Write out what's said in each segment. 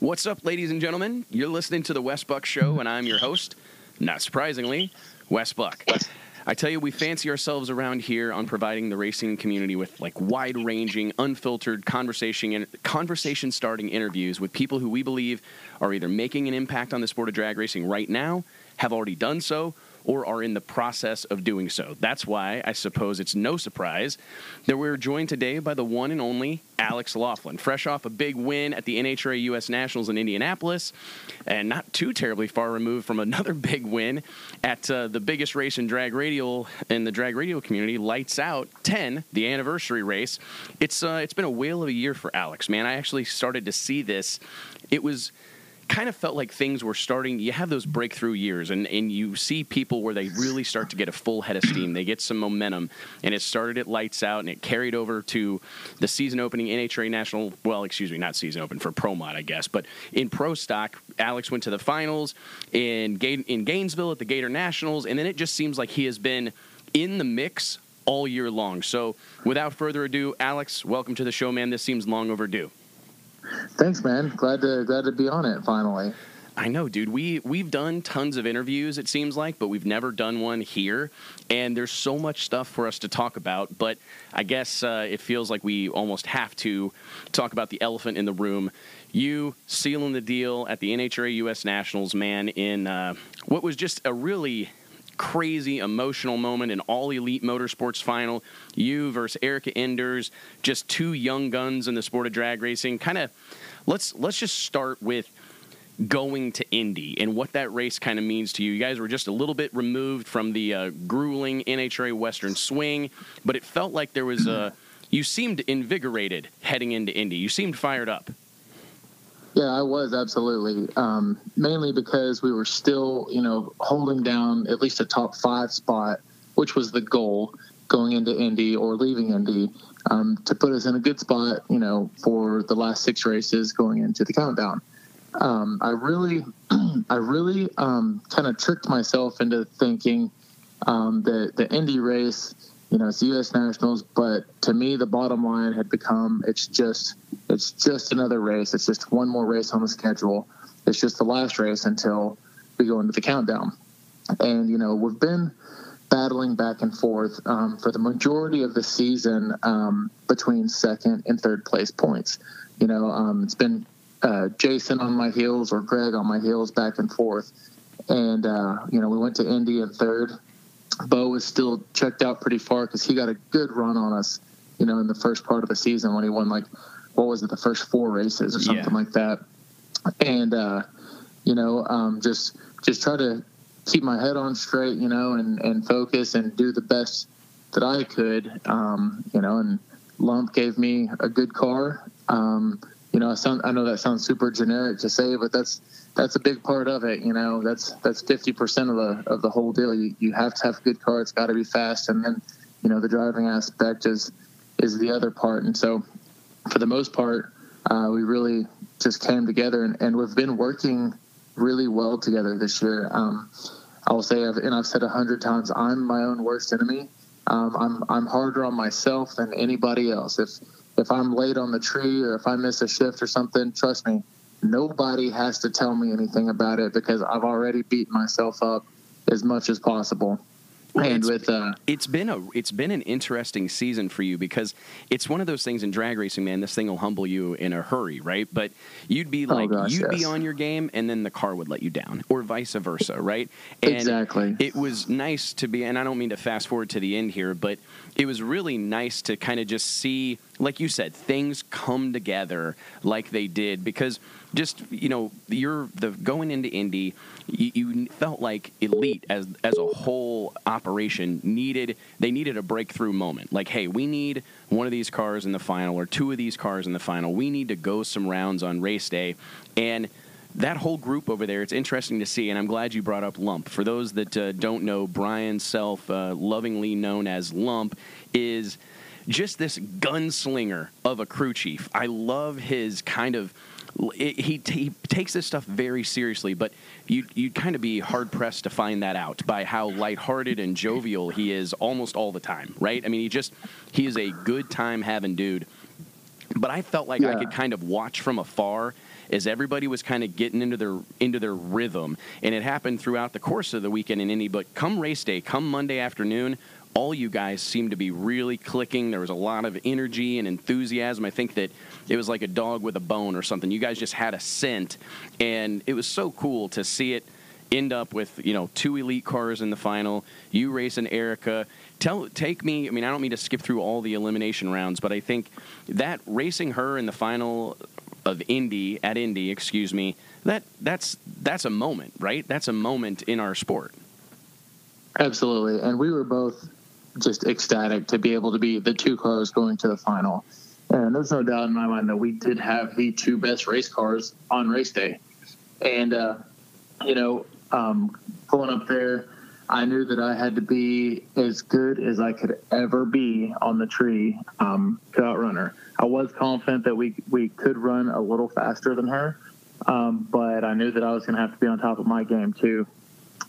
What's up, ladies and gentlemen? You're listening to the Wes Buck Show, and I'm your host, not surprisingly, Wes Buck. I tell you, we fancy ourselves around here on providing the racing community with like wide-ranging, unfiltered conversation and conversation-starting interviews with people who we believe are either making an impact on the sport of drag racing right now, have already done so, or are in the process of doing so. That's why I suppose it's no surprise that we're joined today by the one and only Alex Laughlin, fresh off a big win at the NHRA US Nationals in Indianapolis, and not too terribly far removed from another big win at uh, the biggest race in drag radial in the drag radial community, Lights Out 10, the anniversary race. It's uh, it's been a whale of a year for Alex, man. I actually started to see this. It was kind of felt like things were starting. You have those breakthrough years, and, and you see people where they really start to get a full head of steam. They get some momentum, and it started at lights out, and it carried over to the season opening NHRA National. Well, excuse me, not season open for Pro Mod, I guess, but in Pro Stock, Alex went to the finals in in Gainesville at the Gator Nationals, and then it just seems like he has been in the mix all year long. So, without further ado, Alex, welcome to the show, man. This seems long overdue. Thanks, man. Glad to glad to be on it finally. I know, dude. We we've done tons of interviews. It seems like, but we've never done one here. And there's so much stuff for us to talk about. But I guess uh, it feels like we almost have to talk about the elephant in the room. You sealing the deal at the NHRA U.S. Nationals, man, in uh, what was just a really crazy emotional moment in all elite motorsports final. You versus Erica Enders, just two young guns in the sport of drag racing. Kind of let's let's just start with going to Indy and what that race kind of means to you. You guys were just a little bit removed from the uh, grueling NHRA Western Swing, but it felt like there was a. You seemed invigorated heading into Indy. You seemed fired up. Yeah, I was absolutely. Um, mainly because we were still, you know, holding down at least a top five spot, which was the goal going into Indy or leaving Indy um, to put us in a good spot, you know, for the last six races going into the countdown. Um, I really, I really um, kind of tricked myself into thinking um, that the Indy race you know, it's U.S. Nationals, but to me, the bottom line had become it's just it's just another race. It's just one more race on the schedule. It's just the last race until we go into the countdown. And you know, we've been battling back and forth um, for the majority of the season um, between second and third place points. You know, um, it's been uh, Jason on my heels or Greg on my heels back and forth. And uh, you know, we went to Indy in third Bo was still checked out pretty far because he got a good run on us, you know, in the first part of the season when he won like what was it, the first four races or something yeah. like that. And uh, you know, um, just just try to keep my head on straight, you know, and and focus and do the best that I could, um, you know. And Lump gave me a good car. Um, you know, I sound I know that sounds super generic to say, but that's that's a big part of it. You know, that's that's fifty percent of the of the whole deal. You you have to have good car. It's got to be fast, and then you know the driving aspect is is the other part. And so, for the most part, uh, we really just came together, and, and we've been working really well together this year. Um, I will say, I've, and I've said a hundred times, I'm my own worst enemy. Um, I'm I'm harder on myself than anybody else. If if I'm late on the tree or if I miss a shift or something, trust me, nobody has to tell me anything about it because I've already beat myself up as much as possible. And it's, with uh, it's been a it's been an interesting season for you because it's one of those things in drag racing, man. This thing will humble you in a hurry, right? But you'd be oh, like oh gosh, you'd yes. be on your game, and then the car would let you down, or vice versa, right? And exactly. It was nice to be, and I don't mean to fast forward to the end here, but it was really nice to kind of just see, like you said, things come together like they did because just you know you're the going into Indy, you, you, felt like elite as as a whole operation needed they needed a breakthrough moment. Like, hey, we need one of these cars in the final or two of these cars in the final. We need to go some rounds on race day, and that whole group over there, it's interesting to see, and I'm glad you brought up Lump. For those that uh, don't know, Brian Self, uh, lovingly known as Lump, is just this gunslinger of a crew chief. I love his kind of he, he takes this stuff very seriously, but you, you'd kind of be hard pressed to find that out by how lighthearted and jovial he is almost all the time, right? I mean, he just, he is a good time having dude. But I felt like yeah. I could kind of watch from afar as everybody was kind of getting into their into their rhythm, and it happened throughout the course of the weekend in Indy. But come race day, come Monday afternoon, all you guys seemed to be really clicking. There was a lot of energy and enthusiasm. I think that it was like a dog with a bone or something. You guys just had a scent, and it was so cool to see it end up with you know two elite cars in the final. You racing Erica. Tell take me. I mean, I don't mean to skip through all the elimination rounds, but I think that racing her in the final of Indy at Indy, excuse me. That that's that's a moment, right? That's a moment in our sport. Absolutely, and we were both just ecstatic to be able to be the two cars going to the final. And there's no doubt in my mind that we did have the two best race cars on race day. And, uh, you know, um, pulling up there, I knew that I had to be as good as I could ever be on the tree um, to outrun her. I was confident that we we could run a little faster than her, um, but I knew that I was going to have to be on top of my game too.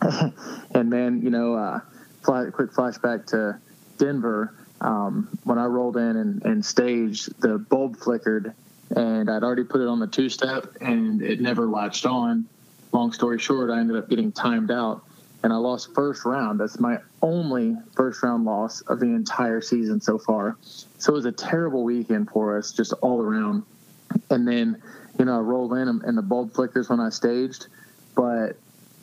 and man, you know, uh, fly, quick flashback to Denver. Um, when I rolled in and, and staged, the bulb flickered, and I'd already put it on the two step, and it never latched on. Long story short, I ended up getting timed out, and I lost first round. That's my only first round loss of the entire season so far. So it was a terrible weekend for us, just all around. And then, you know, I rolled in, and the bulb flickers when I staged, but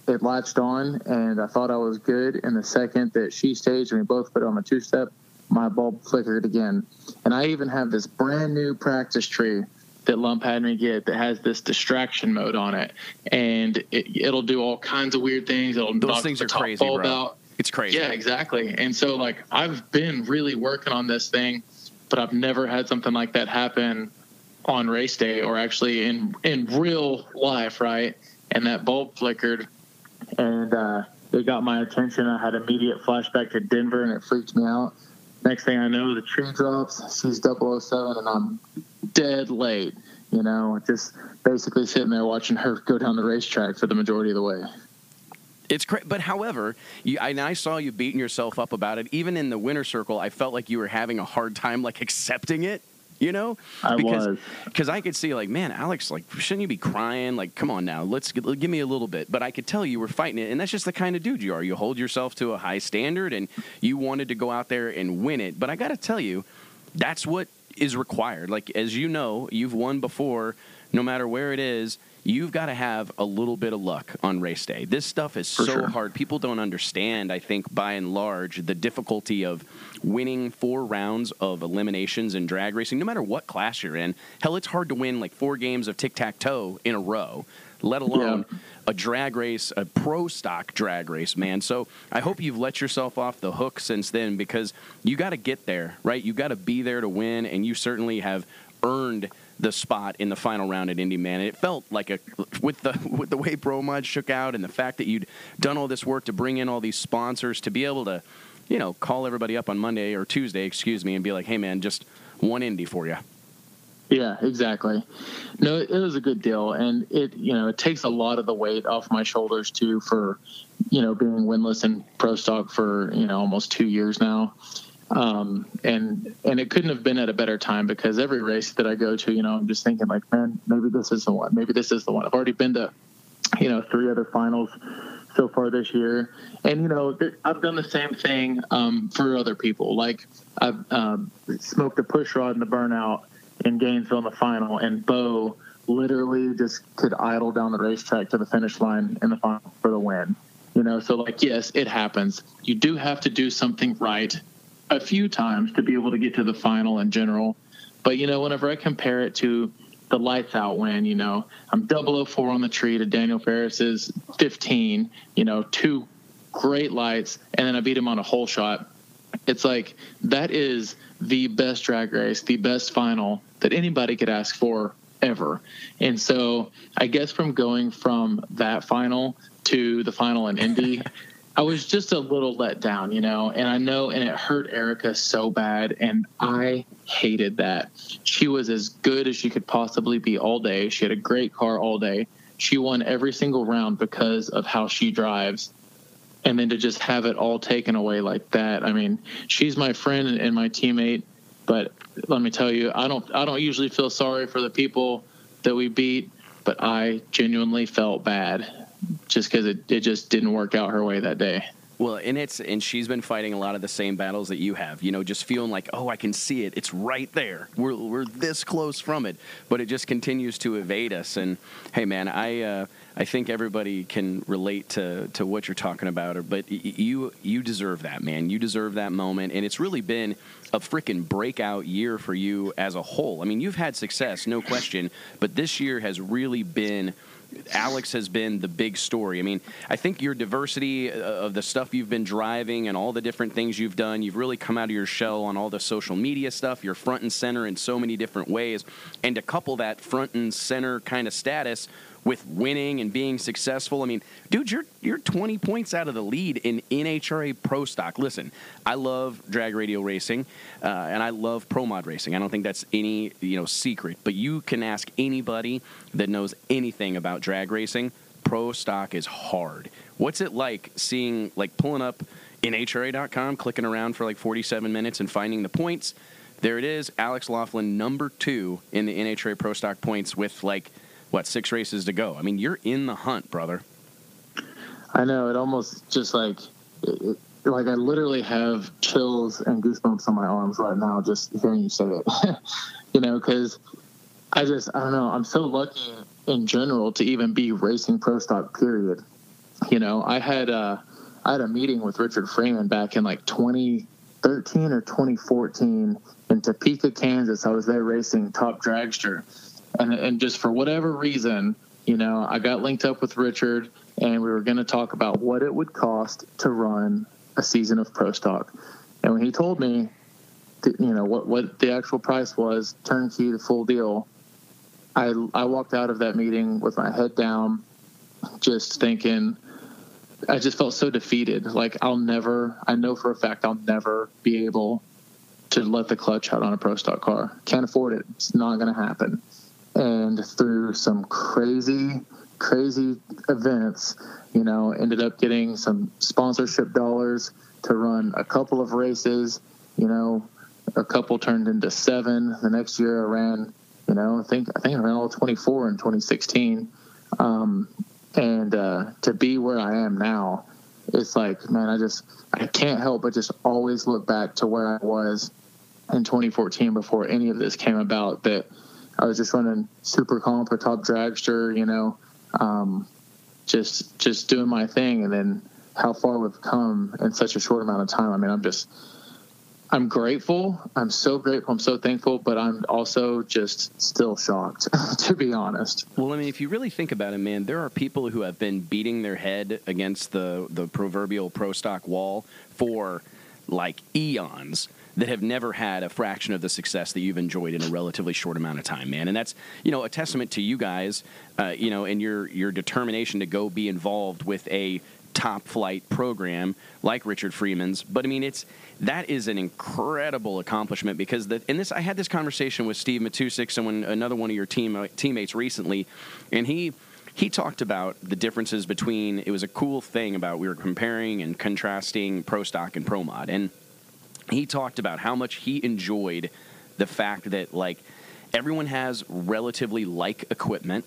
it latched on, and I thought I was good. And the second that she staged and we both put it on the two step, my bulb flickered again. And I even have this brand new practice tree that Lump had me get that has this distraction mode on it, and it, will do all kinds of weird things. It'll Those knock things the are top crazy, bro. out. It's crazy. Yeah, exactly. And so like I've been really working on this thing, but I've never had something like that happen on race day or actually in in real life, right? And that bulb flickered and uh, it got my attention. I had immediate flashback to Denver, and it freaked me out. Next thing I know, the tree drops. She's 007, and I'm dead late. You know, just basically sitting there watching her go down the racetrack for the majority of the way. It's crazy, but however, you, and I saw you beating yourself up about it. Even in the winner circle, I felt like you were having a hard time like accepting it you know? I because, was. Because I could see, like, man, Alex, like, shouldn't you be crying? Like, come on now, let's give me a little bit. But I could tell you were fighting it, and that's just the kind of dude you are. You hold yourself to a high standard, and you wanted to go out there and win it. But I got to tell you, that's what is required. Like, as you know, you've won before, no matter where it is you've got to have a little bit of luck on race day. This stuff is For so sure. hard. People don't understand, I think, by and large, the difficulty of winning four rounds of eliminations in drag racing, no matter what class you're in. Hell, it's hard to win like four games of tic tac toe in a row, let alone Yeah. a drag race, a pro stock drag race, man. So I hope you've let yourself off the hook since then because you got to get there, right? You got to be there to win, and you certainly have earned the spot in the final round at Indy Man. And it felt like a with the with the way Pro Mod shook out and the fact that you'd done all this work to bring in all these sponsors to be able to, you know, call everybody up on Monday or Tuesday, excuse me, and be like, hey man, just one Indy for you. Yeah, exactly. No, it was a good deal, and it you know it takes a lot of the weight off my shoulders too for you know being winless in pro stock for you know almost two years now. Um, and and it couldn't have been at a better time because every race that I go to, you know, I'm just thinking like, man, maybe this is the one. Maybe this is the one. I've already been to, you know, three other finals so far this year, and you know, I've done the same thing um, for other people. Like I've um, smoked a push rod in the burnout in Gainesville in the final, and Bo literally just could idle down the racetrack to the finish line in the final for the win. You know, so like, yes, it happens. You do have to do something right a few times to be able to get to the final in general. But you know, whenever I compare it to the lights out win, you know, I'm 004 on the tree to Daniel Pharris's 15, you know, two great lights, and then I beat him on a hole shot. It's like that is the best drag race, the best final that anybody could ask for ever. And so I guess from going from that final to the final in Indy, I was just a little let down, you know, and I know, and it hurt Erica so bad, and I hated that. She was as good as she could possibly be all day. She had a great car all day. She won every single round because of how she drives. And then to just have it all taken away like that, I mean, she's my friend and my teammate, but let me tell you, I don't, I don't usually feel sorry for the people that we beat but I genuinely felt bad just because it, it just didn't work out her way that day. Well, and it's and she's been fighting a lot of the same battles that you have. You know, just feeling like, oh, I can see it. It's right there. We're we're this close from it, but it just continues to evade us. And hey, man, I uh, I think everybody can relate to to what you're talking about. But you you deserve that, man. You deserve that moment, and it's really been a freaking breakout year for you as a whole. I mean, you've had success, no question, but this year has really been Alex has been the big story. I mean, I think your diversity uh, of the stuff you've been driving and all the different things you've done, you've really come out of your shell on all the social media stuff. You're front and center in so many different ways. And to couple that front and center kind of status with winning and being successful. I mean, dude, you're you're 20 points out of the lead in NHRA Pro Stock. Listen, I love drag radial racing, uh, and I love pro mod racing. I don't think that's any you know secret, but you can ask anybody that knows anything about drag racing. Pro stock is hard. What's it like seeing like pulling up NHRA.com, clicking around for like 47 minutes and finding the points? There it is, Alex Laughlin, number two in the NHRA Pro Stock points with like what six races to go. I mean, you're in the hunt, brother. I know it almost just like it, like I literally have chills and goosebumps on my arms right now just hearing you say it. you know, because I just I don't know. I'm so lucky in general to even be racing pro stock. Period. You know, I had uh, I had a meeting with Richard Freeman back in like 2013 or 2014 in Topeka, Kansas. I was there racing Top Dragster and and just for whatever reason, you know, I got linked up with Richard, and we were going to talk about what it would cost to run a season of Pro Stock. And when he told me, you know, what what the actual price was, turnkey, the full deal, I I walked out of that meeting with my head down, just thinking. I just felt so defeated. Like I'll never, I know for a fact I'll never be able to let the clutch out on a pro stock car. Can't afford it. It's not going to happen and through some crazy crazy events you know ended up getting some sponsorship dollars to run a couple of races you know a couple turned into seven. The next year i ran you know i think i think i ran all 24 in 2016 um, and uh, to be where i am now it's like man i just i can't help but just always look back to where i was in 2014 before any of this came about that I was just running super comp or top dragster, you know, um, just just doing my thing, and then how far we've come in such a short amount of time. I mean, I'm just I'm grateful. I'm so grateful. I'm so thankful, but I'm also just still shocked, to be honest. Well, I mean, if you really think about it, man, there are people who have been beating their head against the the proverbial pro stock wall for like eons that have never had a fraction of the success that you've enjoyed in a relatively short amount of time, man. And that's you know a testament to you guys, uh, you know, and your your determination to go be involved with a top flight program like Richard Freeman's. But I mean, it's that is an incredible accomplishment because the and this I had this conversation with Steve Matusek, someone another one of your team uh, teammates recently, and he he talked about the differences between it was a cool thing about we were comparing and contrasting pro stock and pro mod and he talked about how much he enjoyed the fact that like everyone has relatively like equipment.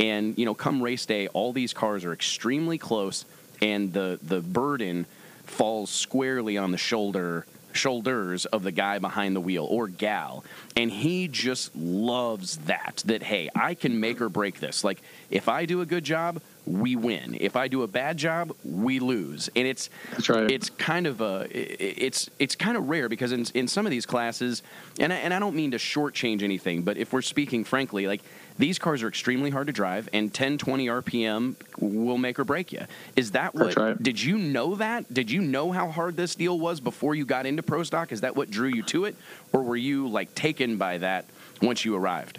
And you know come race day all these cars are extremely close and the the burden falls squarely on the shoulder shoulders of the guy behind the wheel or gal. And he just loves that that hey i can make or break this. Like if i do a good job we win. If I do a bad job, we lose. And it's right. it's kind of a it's it's kind of rare because in in some of these classes, and I, and I don't mean to shortchange anything, but if we're speaking frankly, like these cars are extremely hard to drive, and 10, 20 RPM will make or break you. Is that what? Right. Did you know that? Did you know how hard this deal was before you got into pro stock? Is that what drew you to it, or were you like taken by that once you arrived?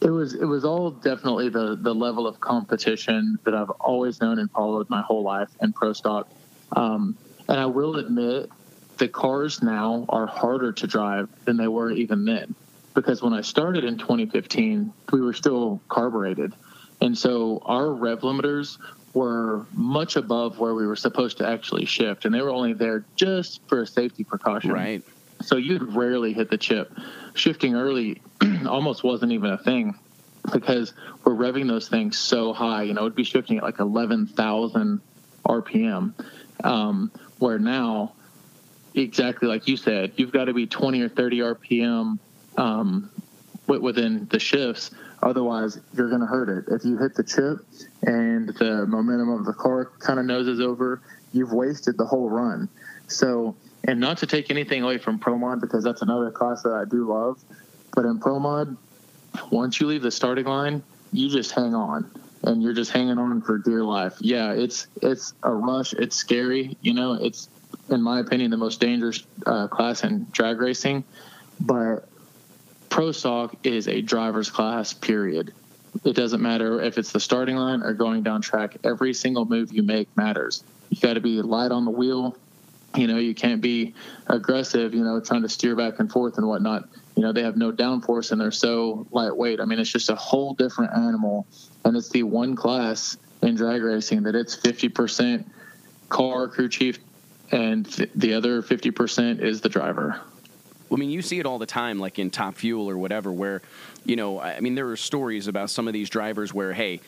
It was it was all definitely the the level of competition that I've always known and followed my whole life in pro stock. Um, and I will admit, the cars now are harder to drive than they were even then. Because when I started in 2015, we were still carbureted, and so our rev limiters were much above where we were supposed to actually shift, and they were only there just for a safety precaution. Right. So you'd rarely hit the chip. Shifting early almost wasn't even a thing. because we're revving those things so high. You know, it'd be shifting at like 11,000 RPM. Um, where now, exactly like you said, you've got to be 20 or 30 RPM um, within the shifts. Otherwise, you're going to hurt it. If you hit the chip and the momentum of the car kind of noses over, you've wasted the whole run. So, and not to take anything away from Pro Mod because that's another class that I do love, but in Pro Mod, once you leave the starting line, you just hang on and you're just hanging on for dear life. Yeah, it's it's a rush. It's scary. You know, it's in my opinion the most dangerous uh, class in drag racing, but pro stock is a driver's class. Period. It doesn't matter if it's the starting line or going down track. Every single move you make matters. You got to be light on the wheel. You know, you can't be aggressive. You know, trying to steer back and forth and whatnot you know they have no downforce and they're so lightweight i mean it's just a whole different animal and it's the one class in drag racing that it's 50% car crew chief and the other 50% is the driver I mean, you see it all the time, like in Top Fuel or whatever, where, you know, I mean, there are stories about some of these drivers where, hey,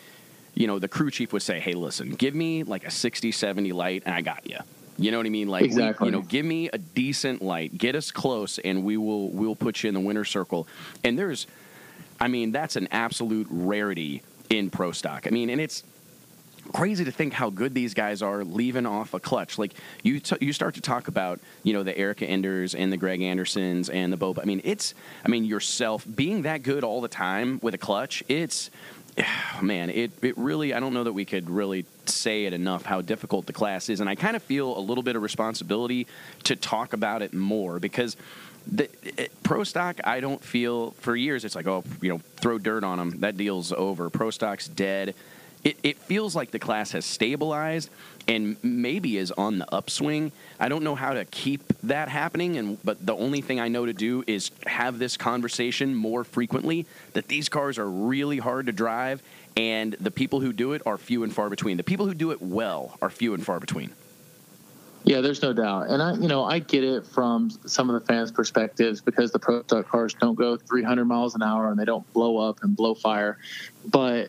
you know, the crew chief would say, hey, listen, give me like a 60, 70 light and I got you. You know what I mean? Like, exactly. we, you know, give me a decent light, get us close, and we will we'll put you in the winner circle. And there's, I mean, that's an absolute rarity in pro stock. I mean, and it's crazy to think how good these guys are leaving off a clutch. Like you, t- you start to talk about, you know, the Erica Enders and the Greg Andersons and the Boba. I mean, it's, I mean, yourself being that good all the time with a clutch. It's, man, it, it really, I don't know that we could really say it enough how difficult the class is. And I kind of feel a little bit of responsibility to talk about it more because the it, pro stock, I don't feel for years it's like, oh, you know, throw dirt on them. That deal's over. Pro stock's dead. It, it feels like the class has stabilized and maybe is on the upswing. I don't know how to keep that happening, and but the only thing I know to do is have this conversation more frequently. That these cars are really hard to drive, and the people who do it are few and far between. The people who do it well are few and far between. Yeah, there's no doubt, and I, you know, I get it from some of the fans' perspectives because the pro stock cars don't go 300 miles an hour and they don't blow up and blow fire. But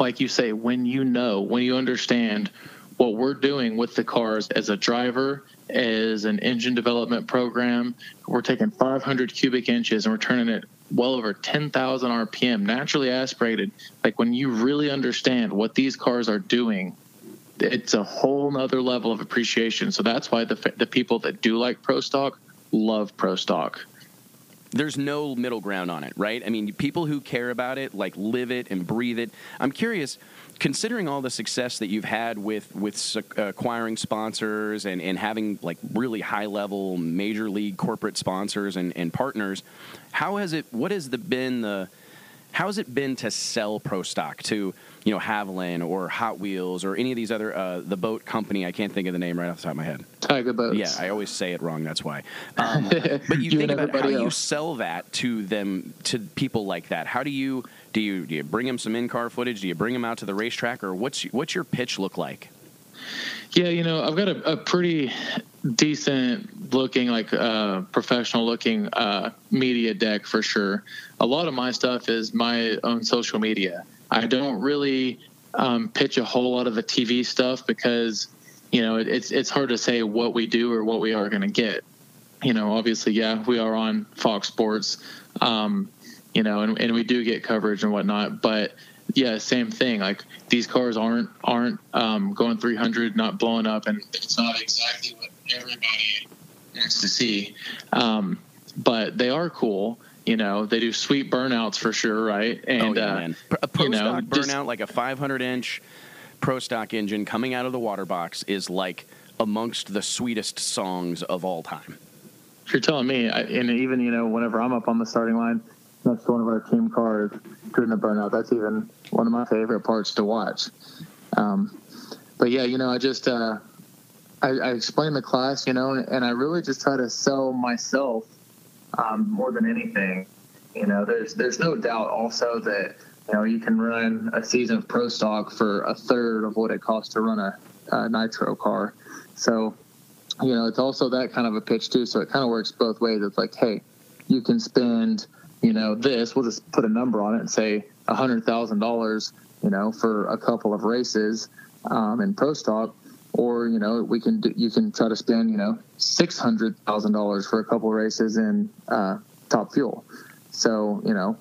like you say, when you know, when you understand what we're doing with the cars as a driver, as an engine development program, we're taking 500 cubic inches and we're turning it well over 10,000 RPM, naturally aspirated. Like when you really understand what these cars are doing, it's a whole nother level of appreciation. So that's why the the people that do like pro stock love pro stock there's no middle ground on it, right? I mean, people who care about it like live it and breathe it. I'm curious, considering all the success that you've had with with acquiring sponsors and, and having like really high level major league corporate sponsors and, and partners, how has it? What has the been the how has it been to sell pro stock to you know Haviland or Hot Wheels or any of these other uh, the boat company. I can't think of the name right off the top of my head. Tiger Boats. Yeah, I always say it wrong. That's why. Um, but you, you think about how else. you sell that to them to people like that. How do you do you do you bring them some in car footage? Do you bring them out to the racetrack, or what's what's your pitch look like? Yeah, you know, I've got a, a pretty decent looking, like uh, professional looking uh, media deck for sure. A lot of my stuff is my own social media. I don't really um, pitch a whole lot of the TV stuff because you know it, it's it's hard to say what we do or what we are going to get. You know, obviously, yeah, we are on Fox Sports, um, you know, and, and we do get coverage and whatnot, but yeah, same thing. Like these cars aren't aren't um, going 300, not blowing up, and it's not exactly what everybody wants to see. Um, but they are cool you know, they do sweet burnouts for sure, right? And oh, yeah, uh, man. a pro you know, stock burnout, just, like a 500 inch pro stock engine coming out of the water box, is like amongst the sweetest songs of all time. You're telling me, I, and even you know, whenever I'm up on the starting line next to one of our team cars doing a burnout, that's even one of my favorite parts to watch. Um, but yeah, you know, I just uh, I, I explain the class, you know, and I really just try to sell myself um, more than anything. You know, there's there's no doubt also that you know you can run a season of pro stock for a third of what it costs to run a, a nitro car. So, you know, it's also that kind of a pitch too. So it kind of works both ways. It's like, hey, you can spend you know this. We'll just put a number on it and say a hundred thousand dollars, you know, for a couple of races um, in pro stock, or you know, we can do, you can try to spend you know six hundred thousand dollars for a couple races in uh, top fuel. So you know,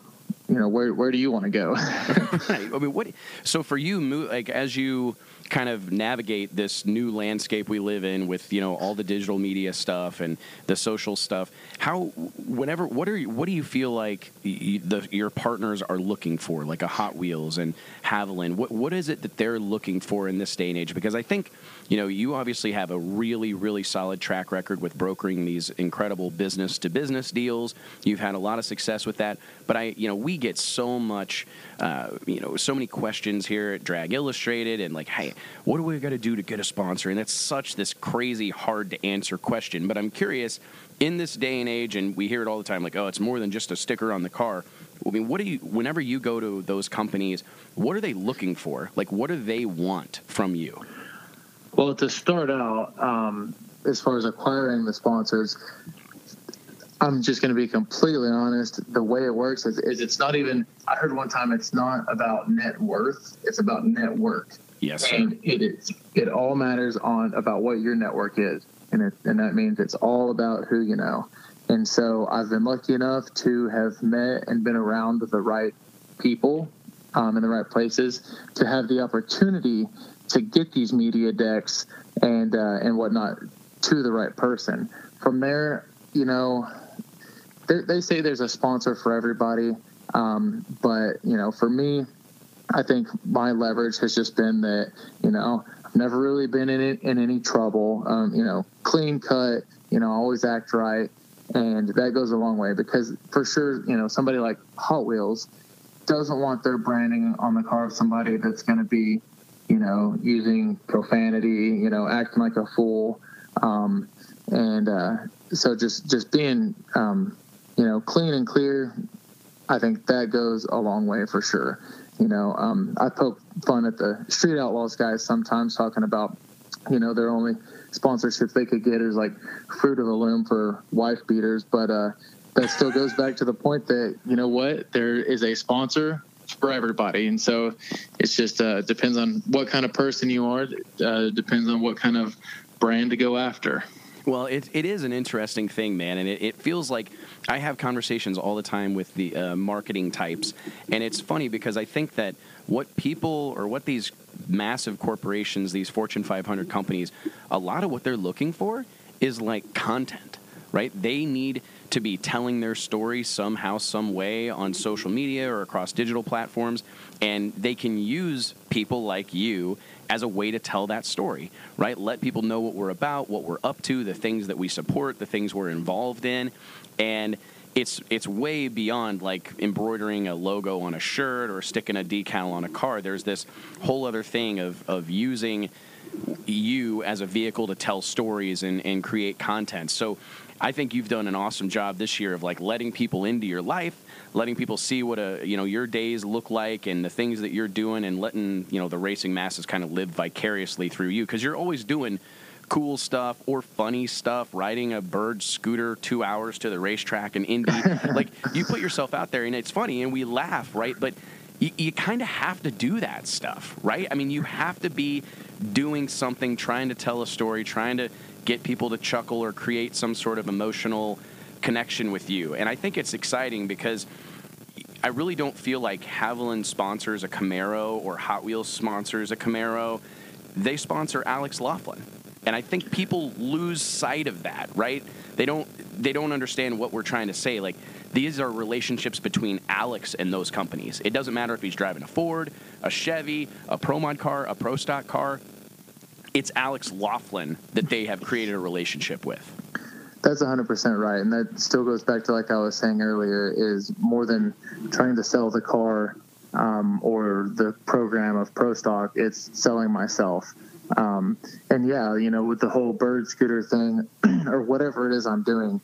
you know, where where do you want to go? I mean, what? So for you, like as you kind of navigate this new landscape we live in with you know all the digital media stuff and the social stuff how whenever what are you, what do you feel like you, the, your partners are looking for like a hot wheels and haviland what what is it that they're looking for in this day and age because i think you know you obviously have a really really solid track record with brokering these incredible business to business deals you've had a lot of success with that but i you know we get so much uh, you know so many questions here at drag illustrated and like hey what do we got to do to get a sponsor? And that's such this crazy hard to answer question. But I'm curious, in this day and age, and we hear it all the time, like, oh, it's more than just a sticker on the car. I mean, what do you? Whenever you go to those companies, what are they looking for? Like, what do they want from you? Well, to start out, um, as far as acquiring the sponsors, I'm just going to be completely honest. The way it works is, is, it's not even. I heard one time it's not about net worth; it's about network. Yes, sir. and it is. It all matters on about what your network is, and it, and that means it's all about who you know. And so I've been lucky enough to have met and been around the right people um, in the right places to have the opportunity to get these media decks and uh, and whatnot to the right person. From there, you know, they, say there's a sponsor for everybody, um, but you know, for me, I think my leverage has just been that you know I've never really been in it, in any trouble. Um, you know, clean cut. You know, always act right, and that goes a long way because for sure, you know, somebody like Hot Wheels doesn't want their branding on the car of somebody that's going to be, you know, using profanity, you know, acting like a fool, um, and uh, so just just being um, you know, clean and clear, I think that goes a long way for sure. You know, um, I poke fun at the Street Outlaws guys sometimes talking about, you know, their only sponsorships they could get is like Fruit of the Loom for wife beaters. But uh, that still goes back to the point that, you know what, there is a sponsor for everybody. And so it's just uh, depends on what kind of person you are, uh, depends on what kind of brand to go after. Well, it, it is an interesting thing, man, and it, it feels like I have conversations all the time with the uh, marketing types, and it's funny because I think that what people or what these massive corporations, these Fortune 500 companies, a lot of what they're looking for is like content, right? They need to be telling their story somehow, some way on social media or across digital platforms, and they can use people like you as a way to tell that story, right? Let people know what we're about, what we're up to, the things that we support, the things we're involved in, and it's it's way beyond like embroidering a logo on a shirt or sticking a decal on a car. There's this whole other thing of of using you as a vehicle to tell stories and, and create content. So I think you've done an awesome job this year of like letting people into your life letting people see what a you know your days look like and the things that you're doing and letting you know the racing masses kind of live vicariously through you. Because you're always doing cool stuff or funny stuff riding a bird scooter two hours to the racetrack and indy. Like you put yourself out there and it's funny and we laugh right? But you, you kind of have to do that stuff right? I mean you have to be doing something trying to tell a story trying to get people to chuckle or create some sort of emotional connection with you. And I think it's exciting because I really don't feel like Haviland sponsors a Camaro or Hot Wheels sponsors a Camaro. They sponsor Alex Laughlin. And I think people lose sight of that, right? They don't they don't understand what we're trying to say. Like these are relationships between Alex and those companies. It doesn't matter if he's driving a Ford, a Chevy, a Pro Mod car, a Pro Stock car. It's Alex Laughlin that they have created a relationship with. That's 100% right. And that still goes back to, like I was saying earlier, is more than trying to sell the car um, or the program of Pro Stock, it's selling myself. Um, and yeah, you know, with the whole bird scooter thing or whatever it is I'm doing,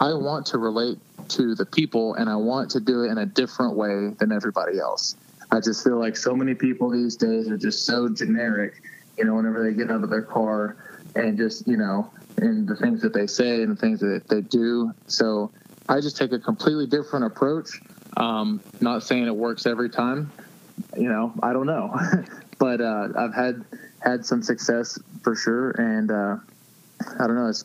I want to relate to the people and I want to do it in a different way than everybody else. I just feel like so many people these days are just so generic, you know, whenever they get out of their car and just, you know, and the things that they say and the things that they do. So I just take a completely different approach. Um, not saying it works every time. You know, I don't know, but uh, I've had had some success for sure, and uh, I don't know. It's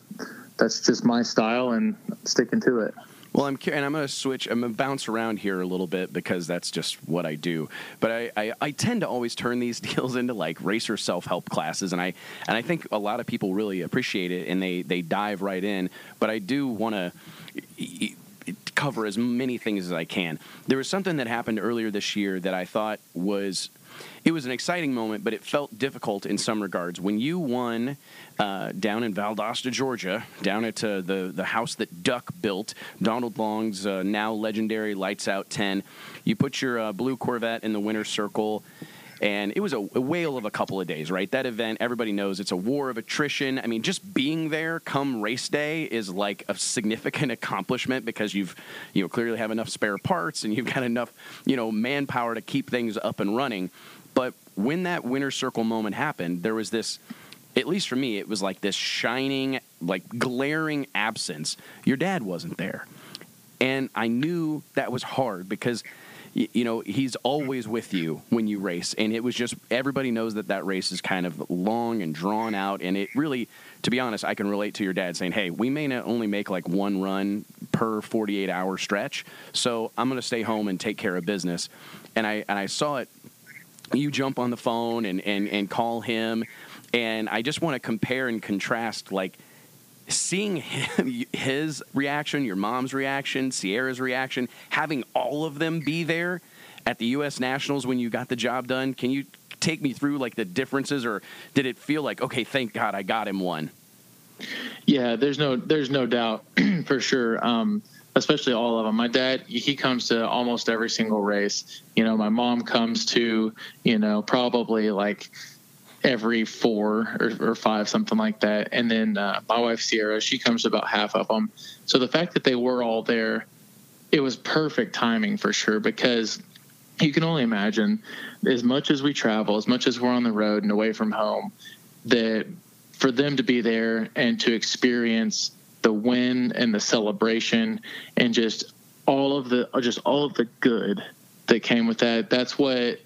that's just my style and sticking to it. Well, I'm and I'm going to switch. I'm going to bounce around here a little bit because that's just what I do. But I, I, I tend to always turn these deals into like racer self help classes, and I and I think a lot of people really appreciate it and they they dive right in. But I do want to cover as many things as I can. There was something that happened earlier this year that I thought was it was an exciting moment, but it felt difficult in some regards. When you won uh, down in Valdosta, Georgia, down at uh, the the house that Duck built, Donald Long's uh, now legendary Lights Out 10, you put your uh, blue Corvette in the winner's circle and it was a, a, whale of a couple of days, right? That event, everybody knows it's a war of attrition. I mean, just being there come race day is like a significant accomplishment because you've, you know, clearly have enough spare parts and you've got enough, you know, manpower to keep things up and running. But when that winner circle moment happened, there was this at least for me, it was like this shining, like glaring absence. Your dad wasn't there. And I knew that was hard because you know he's always with you when you race. And it was just everybody knows that that race is kind of long and drawn out. And it really to be honest i can relate to your dad saying hey we may not only make like one run per 48 hour stretch so i'm going to stay home and take care of business. And i and i saw it you jump on the phone and and, and call him. And i just want to compare and contrast like seeing him, his reaction, your mom's reaction, Sierra's reaction, having all of them be there at the U.S. Nationals when you got the job done, can you take me through like the differences, or did it feel like okay, thank God I got him one? Yeah, there's no there's no doubt for sure. Um, especially all of them. My dad, he comes to almost every single race. You know, my mom comes to, you know, probably like every four or, or, five, something like that. And then uh, my wife Sierra, she comes about half of them. So the fact that they were all there, it was perfect timing for sure because you can only imagine as much as we travel, as much as we're on the road and away from home, that for them to be there and to experience the win and the celebration and just all of the just all of the good that came with that. That's what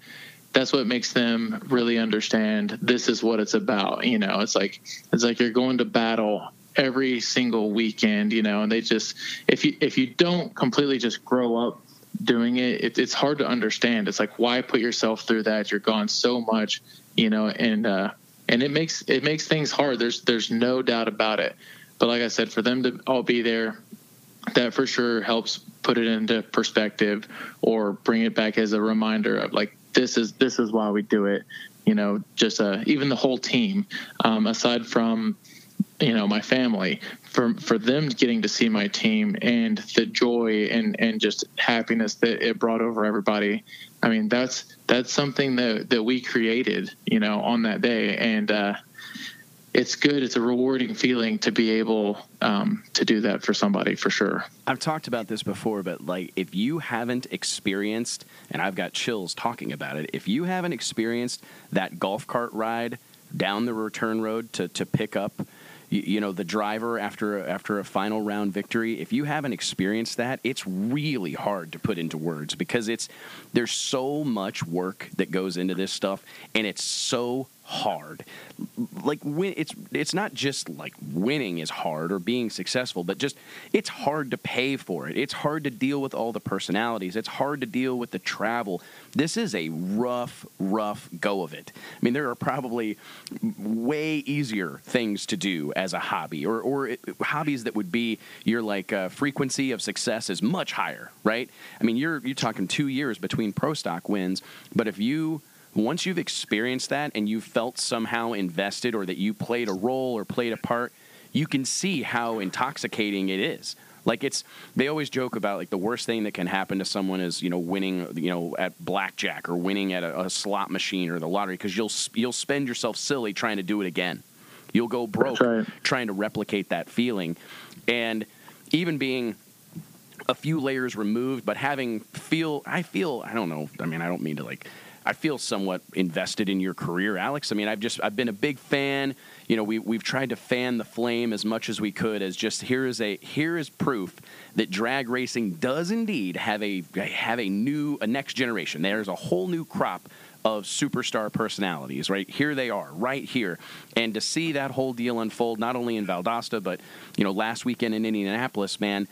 that's what makes them really understand this is what it's about you know? It's like it's like you're going to battle every single weekend you know? And they just if you if you don't completely just grow up doing it, it it's hard to understand. It's like why put yourself through that? You're gone so much you know? And uh and it makes it makes things hard. There's there's no doubt about it. But like i said for them to all be there that for sure helps put it into perspective or bring it back as a reminder of like this is this is why we do it. You know, just uh, even the whole team, um, aside from you know my family for for them getting to see my team and the joy and and just happiness that it brought over everybody i mean that's that's something that that we created you know on that day and uh it's good. It's a rewarding feeling to be able um, to do that for somebody for sure. I've talked about this before, but like if you haven't experienced, and I've got chills talking about it, if you haven't experienced that golf cart ride down the return road to, to pick up you, know the driver after after a final round victory if you haven't experienced that it's really hard to put into words because it's there's so much work that goes into this stuff and it's so hard. Like win, it's it's not just like winning is hard or being successful, but just it's hard to pay for it. It's hard to deal with all the personalities. It's hard to deal with the travel. This is a rough, rough go of it. I mean, there are probably way easier things to do as a hobby, or or it, hobbies that would be your like uh, frequency of success is much higher, right? I mean, you're you're talking two years between pro stock wins, but if you once you've experienced that and you felt somehow invested or that you played a role or played a part, you can see how intoxicating it is. Like it's, they always joke about like the worst thing that can happen to someone is you know winning you know at blackjack or winning at a, a slot machine or the lottery because you'll you'll spend yourself silly trying to do it again. You'll go broke right. trying to replicate that feeling, and even being a few layers removed, but having feel I feel I don't know. I mean I don't mean to like I feel somewhat invested in your career, Alex. I mean, I've just I've been a big fan. You know, we we've tried to fan the flame as much as we could. As just here is a here is proof that drag racing does indeed have a have a new a next generation. There's a whole new crop of superstar personalities, right? Here they are, right here. And to see that whole deal unfold, not only in Valdosta, but, you know, last weekend in Indianapolis, man,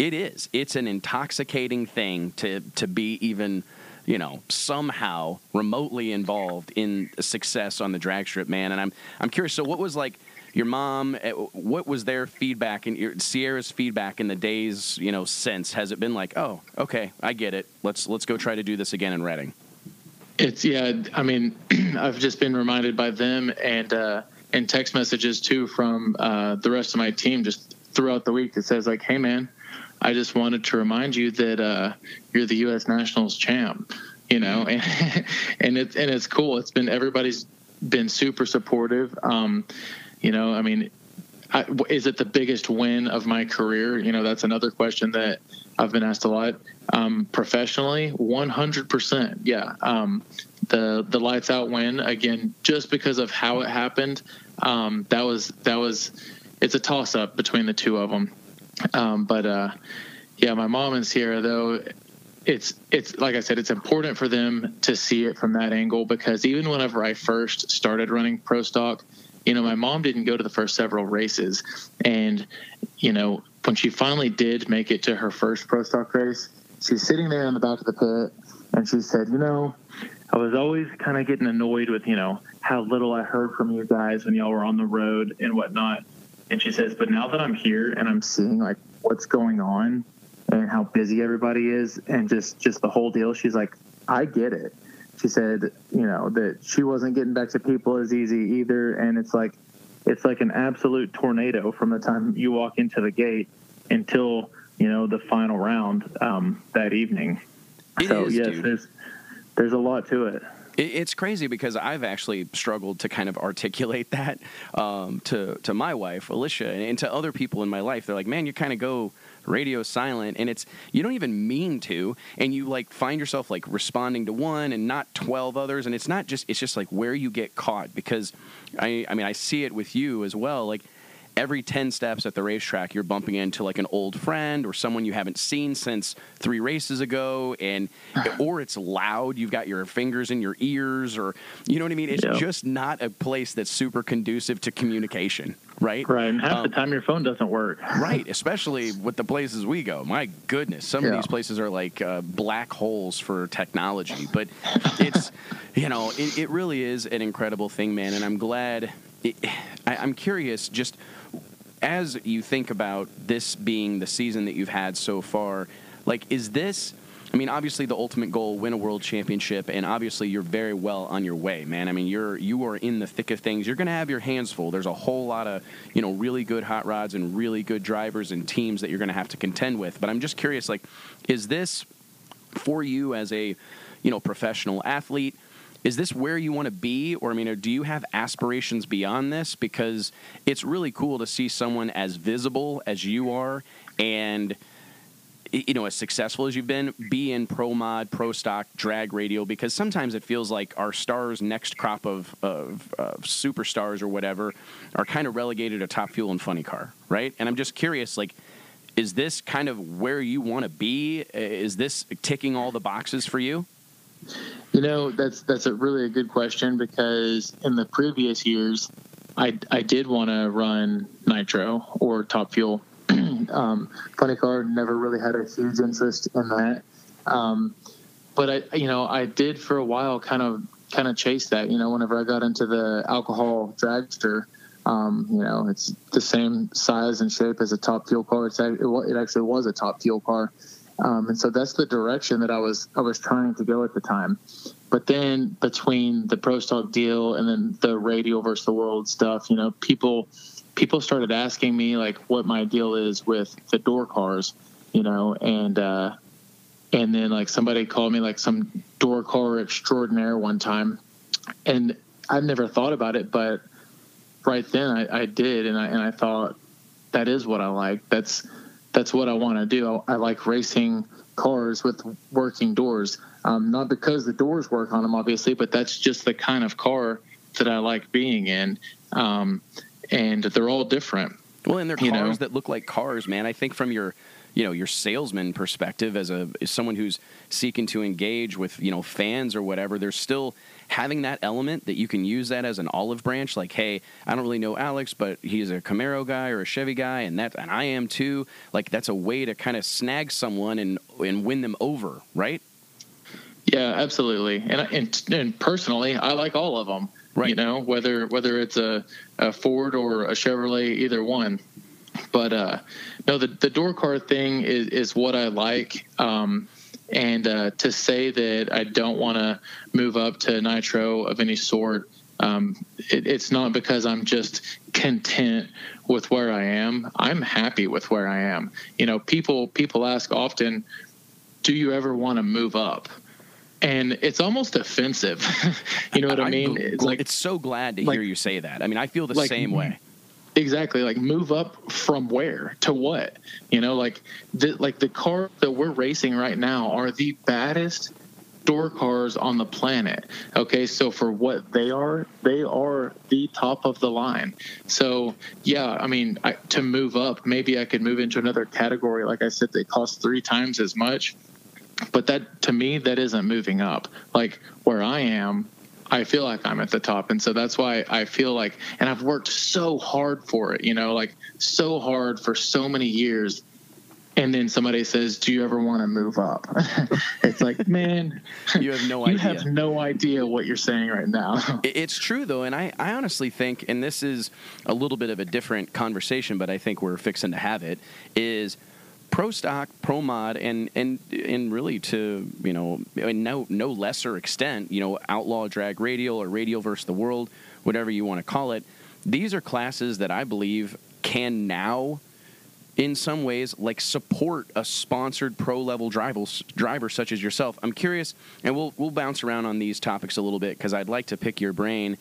it is. It's an intoxicating thing to to be even, you know, somehow remotely involved in success on the drag strip, man. And I'm I'm curious. So, what was like your mom? Eh, what was their feedback and your Sierra's feedback in the days you know since? Has it been like, oh, okay, I get it. Let's let's go try to do this again in Reading. It's yeah. I mean, I've just been reminded by them and uh, and text messages too from uh, the rest of my team just throughout the week that says like, "Hey man, I just wanted to remind you that uh, you're the U.S. Nationals champ." You know, and and it's and it's cool. It's been everybody's been super supportive. Um, you know, I mean, I, is it the biggest win of my career? You know, that's another question that I've been asked a lot. Um, professionally, 100%. Yeah. Um, the the lights out win again, just because of how it happened. Um, that was that was it's a toss up between the two of them. Um, but uh, yeah, my mom and Sierra though. It's it's like I said, it's important for them to see it from that angle because even whenever I first started running pro stock, you know, my mom didn't go to the first several races, and you know, when she finally did make it to her first pro stock race, she's sitting there in the back of the pit and she said, You know, I was always kind of getting annoyed with, you know, how little I heard from you guys when y'all were on the road and whatnot. And she says, But now that I'm here and I'm seeing like what's going on and how busy everybody is and just just the whole deal, she's like, I get it. She said, you know, that she wasn't getting back to people as easy either. And it's like it's like an absolute tornado from the time you walk into the gate until you know the final round um, that evening. It so is, yes, dude. there's there's a lot to it. It's crazy because I've actually struggled to kind of articulate that um, to to my wife Alicia and, and to other people in my life. They're like, "Man, you kind of go radio silent and it's you don't even mean to and you like find yourself like responding to one and not 12 others and it's not just it's just like where you get caught because i i mean i see it with you as well like every 10 steps at the racetrack you're bumping into like an old friend or someone you haven't seen since three races ago and or it's loud you've got your fingers in your ears or you know what i mean? It's Yeah. just not a place that's super conducive to communication right? Right, and half Um, the time your phone doesn't work. right especially with the places we go. My goodness some of these places are like uh, black holes for technology but it's you know it, it really is an incredible thing man and i'm glad it, I, i'm curious just as you think about this being the season that you've had so far like is this I mean, obviously, the ultimate goal, win a world championship, and obviously, you're very well on your way, man. I mean, you're you are in the thick of things. You're going to have your hands full. There's a whole lot of you know really good hot rods and really good drivers and teams that you're going to have to contend with. But I'm just curious, like, is this for you as a you know professional athlete? Is this where you want to be, or I mean, do you have aspirations beyond this? Because it's really cool to see someone as visible as you are, and you know, as successful as you've been, be in pro mod, pro stock, drag radial, because sometimes it feels like our stars, next crop of, of, of superstars or whatever, are kind of relegated to top fuel and funny car, right? And I'm just curious, like, is this kind of where you want to be? Is this ticking all the boxes for you? You know, that's that's a really a good question because in the previous years, I I did want to run nitro or top fuel. um, funny car never really had a huge interest in that, um, but I you know I did for a while kind of kind of chase that. You know, whenever I got into the alcohol dragster. Um, you know, it's the same size and shape as a top fuel car. It's, it it actually was a top fuel car, um, and so that's the direction that I was I was trying to go at the time. But then between the pro stock deal and then the radial versus the world stuff, you know, people people started asking me like what my deal is with the door cars, you know, and uh, and then like somebody called me like some door car extraordinaire one time, and I've never thought about it, but right then I, I did, and I and I thought that is what I like. That's that's what I want to do. I, I like racing cars with working doors. Um, not because the doors work on them, obviously, but that's just the kind of car that I like being in. Um, and they're all different. Well, and they're cars know? that look like cars, man. I think from your you know your salesman perspective as a as someone who's seeking to engage with you know fans or whatever there's still having that element that you can use that as an olive branch like hey i don't really know alex but he's a camaro guy or a chevy guy and that and i am too like that's a way to kind of snag someone and and win them over right? Yeah absolutely. And and, and personally i like all of them right. you know whether whether it's a, a ford or a chevrolet either one. But uh no the, the door card thing is is what i like. Um and uh, to say that I don't want to move up to nitro of any sort, um, it, it's not because I'm just content with where I am. I'm happy with where I am. You know, people people ask often, "Do you ever want to move up?" and it's almost offensive. you know what I, I mean? It's like it's so glad to like, hear you say that. I mean, I feel the like, same way. Exactly. Like move up from where to what? You know, like the, like the car that we're racing right now are the baddest door cars on the planet. Okay, so for what they are, they are the top of the line. So yeah, I mean, I, to move up, maybe I could move into another category. Like I said, they cost three times as much. But that to me, that isn't moving up. Like where I am, I feel like I'm at the top. And so that's why I feel like, and I've worked so hard for it, you know, like so hard for so many years. And then somebody says, Do you ever want to move up? it's like, man, you have no idea. You have no idea what you're saying right now. it's true, though. And I, I honestly think, and this is a little bit of a different conversation, but I think we're fixing to have it, is pro stock, pro mod, and and and really to you know no no lesser extent, you know, outlaw drag radial or radial versus the world, whatever you want to call it. These are classes that I believe can now, in some ways, like support a sponsored pro level driver driver such as yourself. I'm curious, and we'll we'll bounce around on these topics a little bit because I'd like to pick your brain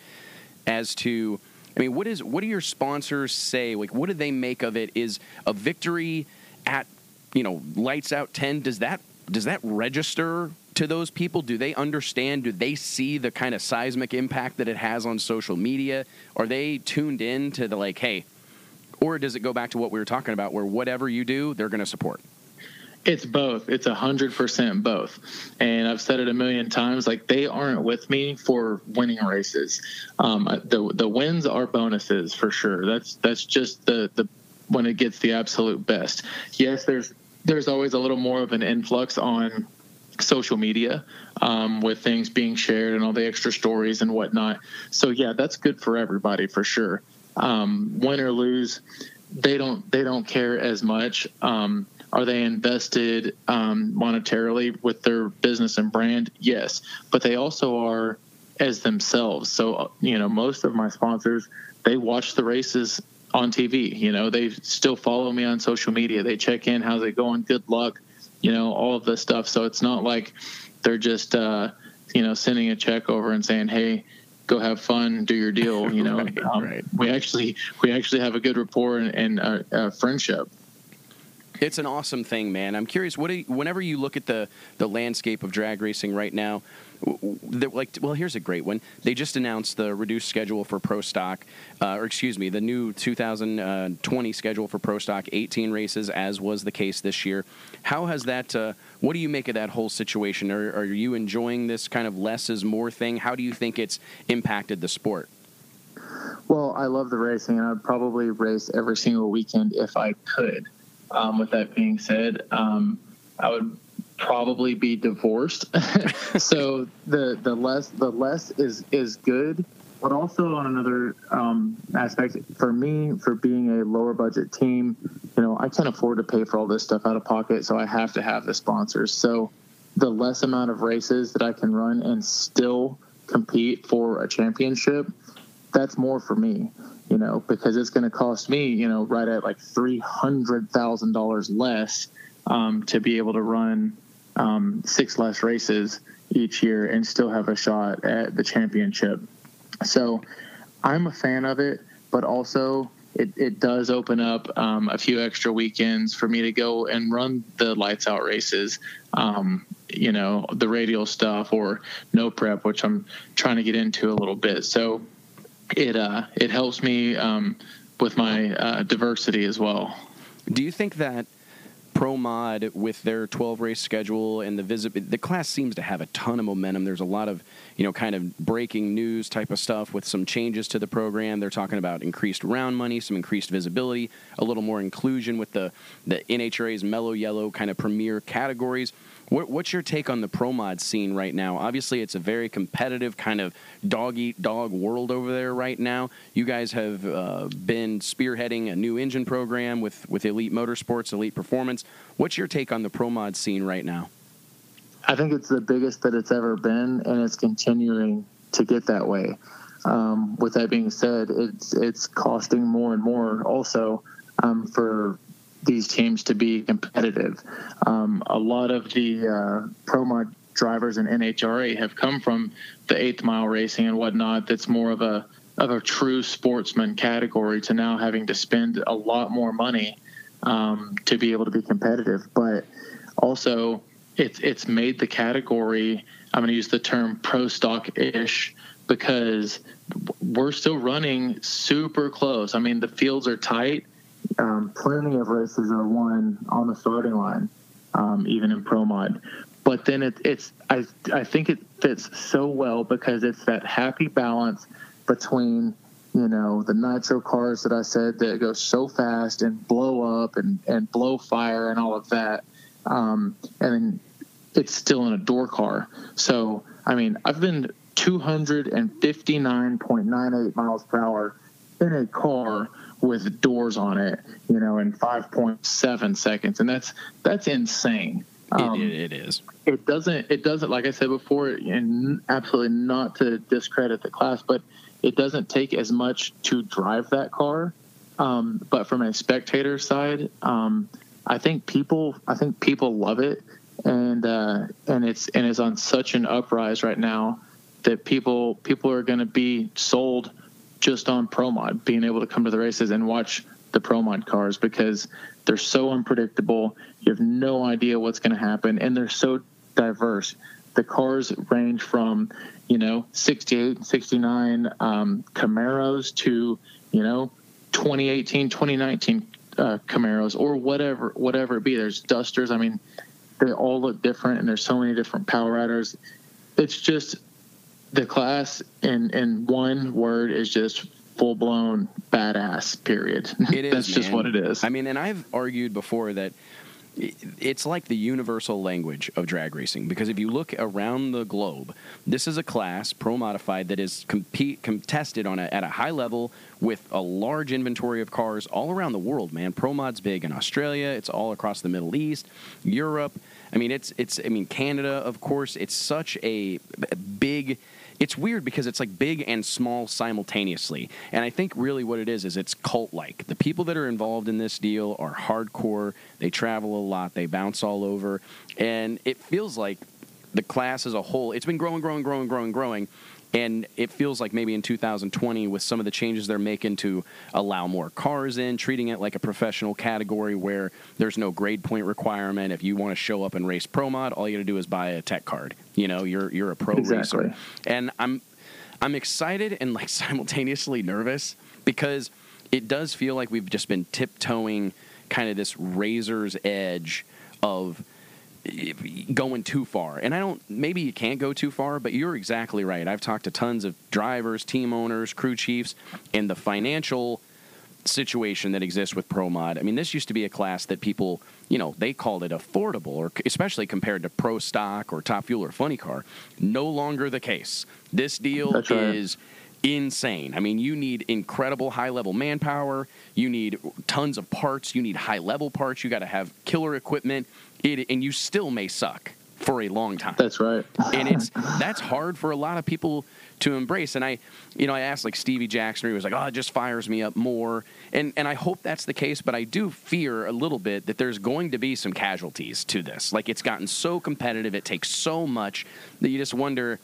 as to. I mean, what is what do your sponsors say? Like, what do they make of it? Is a victory at you know, lights out 10, does that does that register to those people? Do they understand? Do they see the kind of seismic impact that it has on social media? Are they tuned in to the like, hey, or does it go back to what we were talking about where whatever you do, they're going to support? It's both. It's a hundred percent both. And I've said it a million times. Like they aren't with me for winning races. Um, the the wins are bonuses for sure. That's that's just the the when it gets the absolute best. Yes, there's there's always a little more of an influx on social media um, with things being shared and all the extra stories and whatnot. So yeah, that's good for everybody for sure. Um, win or lose, they don't they don't care as much. Um, are they invested um, monetarily with their business and brand? Yes, but they also are as themselves. So you know, most of my sponsors they watch the races on TV. You know, they still follow me on social media. They check in, how's it going? Good luck. You know, all of this stuff. So it's not like they're just, uh, you know, sending a check over and saying, hey, go have fun, do your deal. You know, right, um, right. we actually we actually have a good rapport and, and uh, uh, friendship. It's an awesome thing, man. I'm curious. What you, whenever you look at the the landscape of drag racing right now, like well here's a great one. They just announced the reduced schedule for pro stock uh, or excuse me the new 2020 schedule for pro stock 18 races as was the case this year. How has that uh, what do you make of that whole situation? Are, are you enjoying this kind of less is more thing? How do you think it's impacted the sport? Well i love the racing and i'd probably race every single weekend if i could. Um, with that being said um, i would probably be divorced. so the the less the less is is good. But also on another um, aspect, for me, for being a lower budget team, you know, I can't afford to pay for all this stuff out of pocket, so I have to have the sponsors. So the less amount of races that I can run and still compete for a championship, that's more for me, you know, because it's going to cost me, you know, right at like three hundred thousand dollars less um, to be able to run um, six less races each year and still have a shot at the championship. So I'm a fan of it, but also it, it does open up um, a few extra weekends for me to go and run the lights out races. Um, you know, the radial stuff or no prep, which I'm trying to get into a little bit. So it uh, it helps me um, with my uh, diversity as well. Do you think that Pro Mod with their 12 race schedule and the visit, the class seems to have a ton of momentum. There's a lot of, you know, kind of breaking news type of stuff with some changes to the program. They're talking about increased round money, some increased visibility, a little more inclusion with the the NHRA's mellow yellow kind of premier categories. What, what's your take on the pro mod scene right now? Obviously, it's a very competitive kind of dog eat dog world over there right now. You guys have uh, been spearheading a new engine program with, with Elite Motorsports, Elite Performance. What's your take on the pro mod scene right now? I think it's the biggest that it's ever been, and it's continuing to get that way. Um, with that being said, it's it's costing more and more also um, for these teams to be competitive. Um, a lot of the uh, pro mod drivers in NHRA have come from the eighth mile racing and whatnot. That's more of a of a true sportsman category to now having to spend a lot more money um, to be able to be competitive. But also, it's it's made the category. I'm going to use the term pro stock ish because we're still running super close. I mean, the fields are tight um, plenty of races are won on the starting line, um, even in pro mod. But then it, it's I I think it fits so well because it's that happy balance between you know the nitro cars that I said that go so fast and blow up and and blow fire and all of that, um, and it's still in a door car. So I mean I've been 259.98 miles per hour in a car with doors on it, you know, in 5.7 seconds, and that's that's insane. Um, it, it is. It doesn't. It doesn't. Like I said before, and absolutely not to discredit the class, but it doesn't take as much to drive that car. Um, but from a spectator side, um, I think people. I think people love it, and uh, and it's and it's on such an uprise right now that people people are going to be sold just on Pro Mod, being able to come to the races and watch the Pro Mod cars because they're so unpredictable. You have no idea what's going to happen, and they're so diverse. The cars range from, you know, 68, 69 um, Camaros to, you know, 2018, 2019 uh, Camaros or whatever, whatever it be. There's Dusters. I mean, they all look different, and there's so many different power adders. It's just the class in in one word is just full blown badass. Period. It is. That's man. just what it is. I mean, and I've argued before that it's like the universal language of drag racing because if you look around the globe, this is a class pro modified that is compete contested on a, at a high level with a large inventory of cars all around the world. Man, pro mod's big in Australia. It's all across the Middle East, Europe. I mean, it's it's. I mean, Canada, of course. It's such a big it's weird because it's like big and small simultaneously. And I think really what it is is it's cult like. The people that are involved in this deal are hardcore. They travel a lot. They bounce all over, and it feels like the class as a whole. It's been growing, growing, growing, growing, growing. And it feels like maybe in 2020, with some of the changes they're making to allow more cars in, treating it like a professional category where there's no grade point requirement. If you want to show up and race pro mod, all you got to do is buy a tech card. You know, you're you're a pro exactly. racer. And I'm I'm excited and like simultaneously nervous because it does feel like we've just been tiptoeing kind of this razor's edge of going too far. And I don't, maybe you can't go too far, but you're exactly right. I've talked to tons of drivers, team owners, crew chiefs, and the financial situation that exists with Pro Mod. I mean, this used to be a class that people, you know, they called it affordable, or especially compared to Pro Stock or Top Fuel or Funny Car. No longer the case. This deal right. is insane. I mean, you need incredible high level manpower. You need tons of parts. You need high level parts. You got to have killer equipment it, and you still may suck for a long time. That's right. and it's that's hard for a lot of people to embrace. And I, you know, I asked like Stevie Jackson, he was like, "Oh, it just fires me up more." And and I hope that's the case, but I do fear a little bit that there's going to be some casualties to this. Like it's gotten so competitive, it takes so much that you just wonder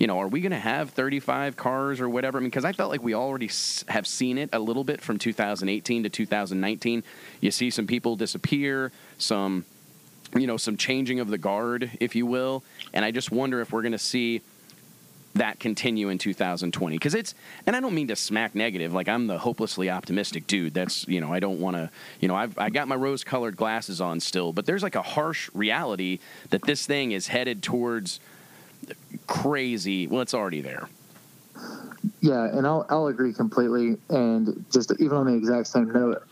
you know, are we going to have 35 cars or whatever? I mean, because I felt like we already s- have seen it a little bit from 2018 to 2019. You see some people disappear, some, you know, some changing of the guard, if you will. And I just wonder if we're going to see that continue in 2020 because it's and i don't mean to smack negative like i'm the hopelessly optimistic dude that's you know i don't want to you know I've, i got my rose colored glasses on still but there's like a harsh reality that this thing is headed towards crazy well it's already there Yeah, and I'll I'll agree completely. And just even on the exact same note,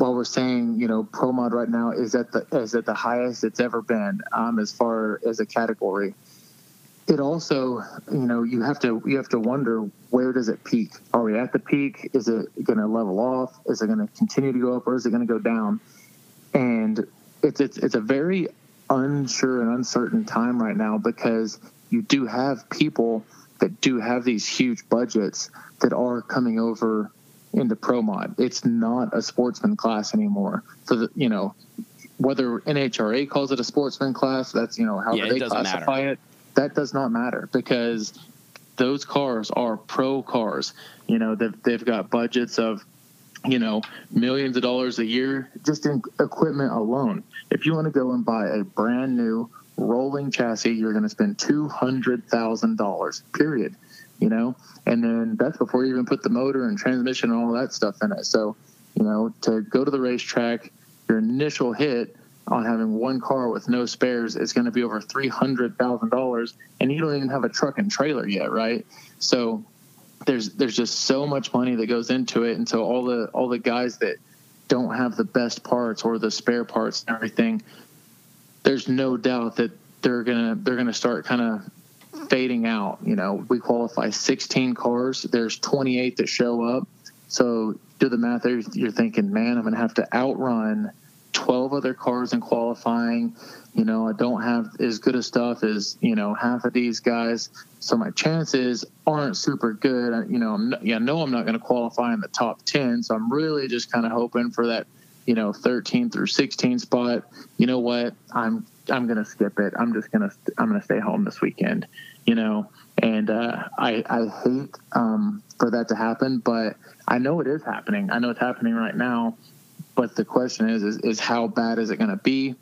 while we're saying you know pro mod right now is at the is at the highest it's ever been um, as far as a category. It also you know you have to you have to wonder where does it peak? Are we at the peak? Is it going to level off? Is it going to continue to go up or is it going to go down? And it's it's it's a very unsure and uncertain time right now because you do have people that do have these huge budgets that are coming over into pro mod. It's not a sportsman class anymore. So that you know, whether NHRA calls it a sportsman class, that's you know how Yeah, they classify matter. it. That does not matter because those cars are pro cars. You know, they've they've got budgets of you know millions of dollars a year just in equipment alone. If you want to go and buy a brand new rolling chassis, you're going to spend two hundred thousand dollars. Period. You know, and then that's before you even put the motor and transmission and all that stuff in it. So, you know, to go to the racetrack, your initial hit on having one car with no spares is going to be over three hundred thousand dollars, and you don't even have a truck and trailer yet, right? So, there's there's just so much money that goes into it, and so all the all the guys that don't have the best parts or the spare parts and everything, there's no doubt that they're gonna they're gonna start kind of fading out. You know, we qualify 16 cars. There's 28 that show up. So do the math there. You're thinking, man, I'm gonna have to outrun 12 other cars in qualifying. You know, I don't have as good a stuff as you know half of these guys, so my chances aren't super good. You know, I'm yeah, I know I'm not going to qualify in the top 10, so I'm really just kind of hoping for that, you know, 13 through 16 spot. You know what? I'm I'm to skip it. I'm just to I'm to stay home this weekend. You know, and uh, I I hate um, for that to happen, but I know it is happening. I know it's happening right now. But the question is, is, is how bad is it going to be?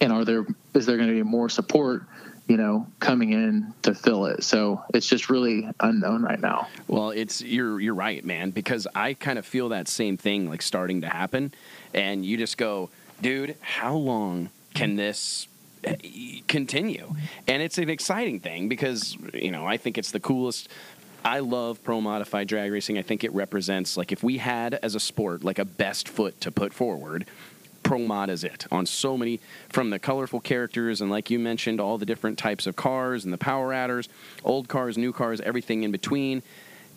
And are there is there going to be more support, you know, coming in to fill it? So it's just really unknown right now. Well, it's you're you're right, man, because I kind of feel that same thing like starting to happen and you just go, "Dude, how long can this eh, continue?" And it's an exciting thing because, you know, I think it's the coolest I love pro modified drag racing. I think it represents like if we had as a sport like a best foot to put forward, pro mod is it on so many from the colorful characters and like you mentioned all the different types of cars and the power adders old cars new cars everything in between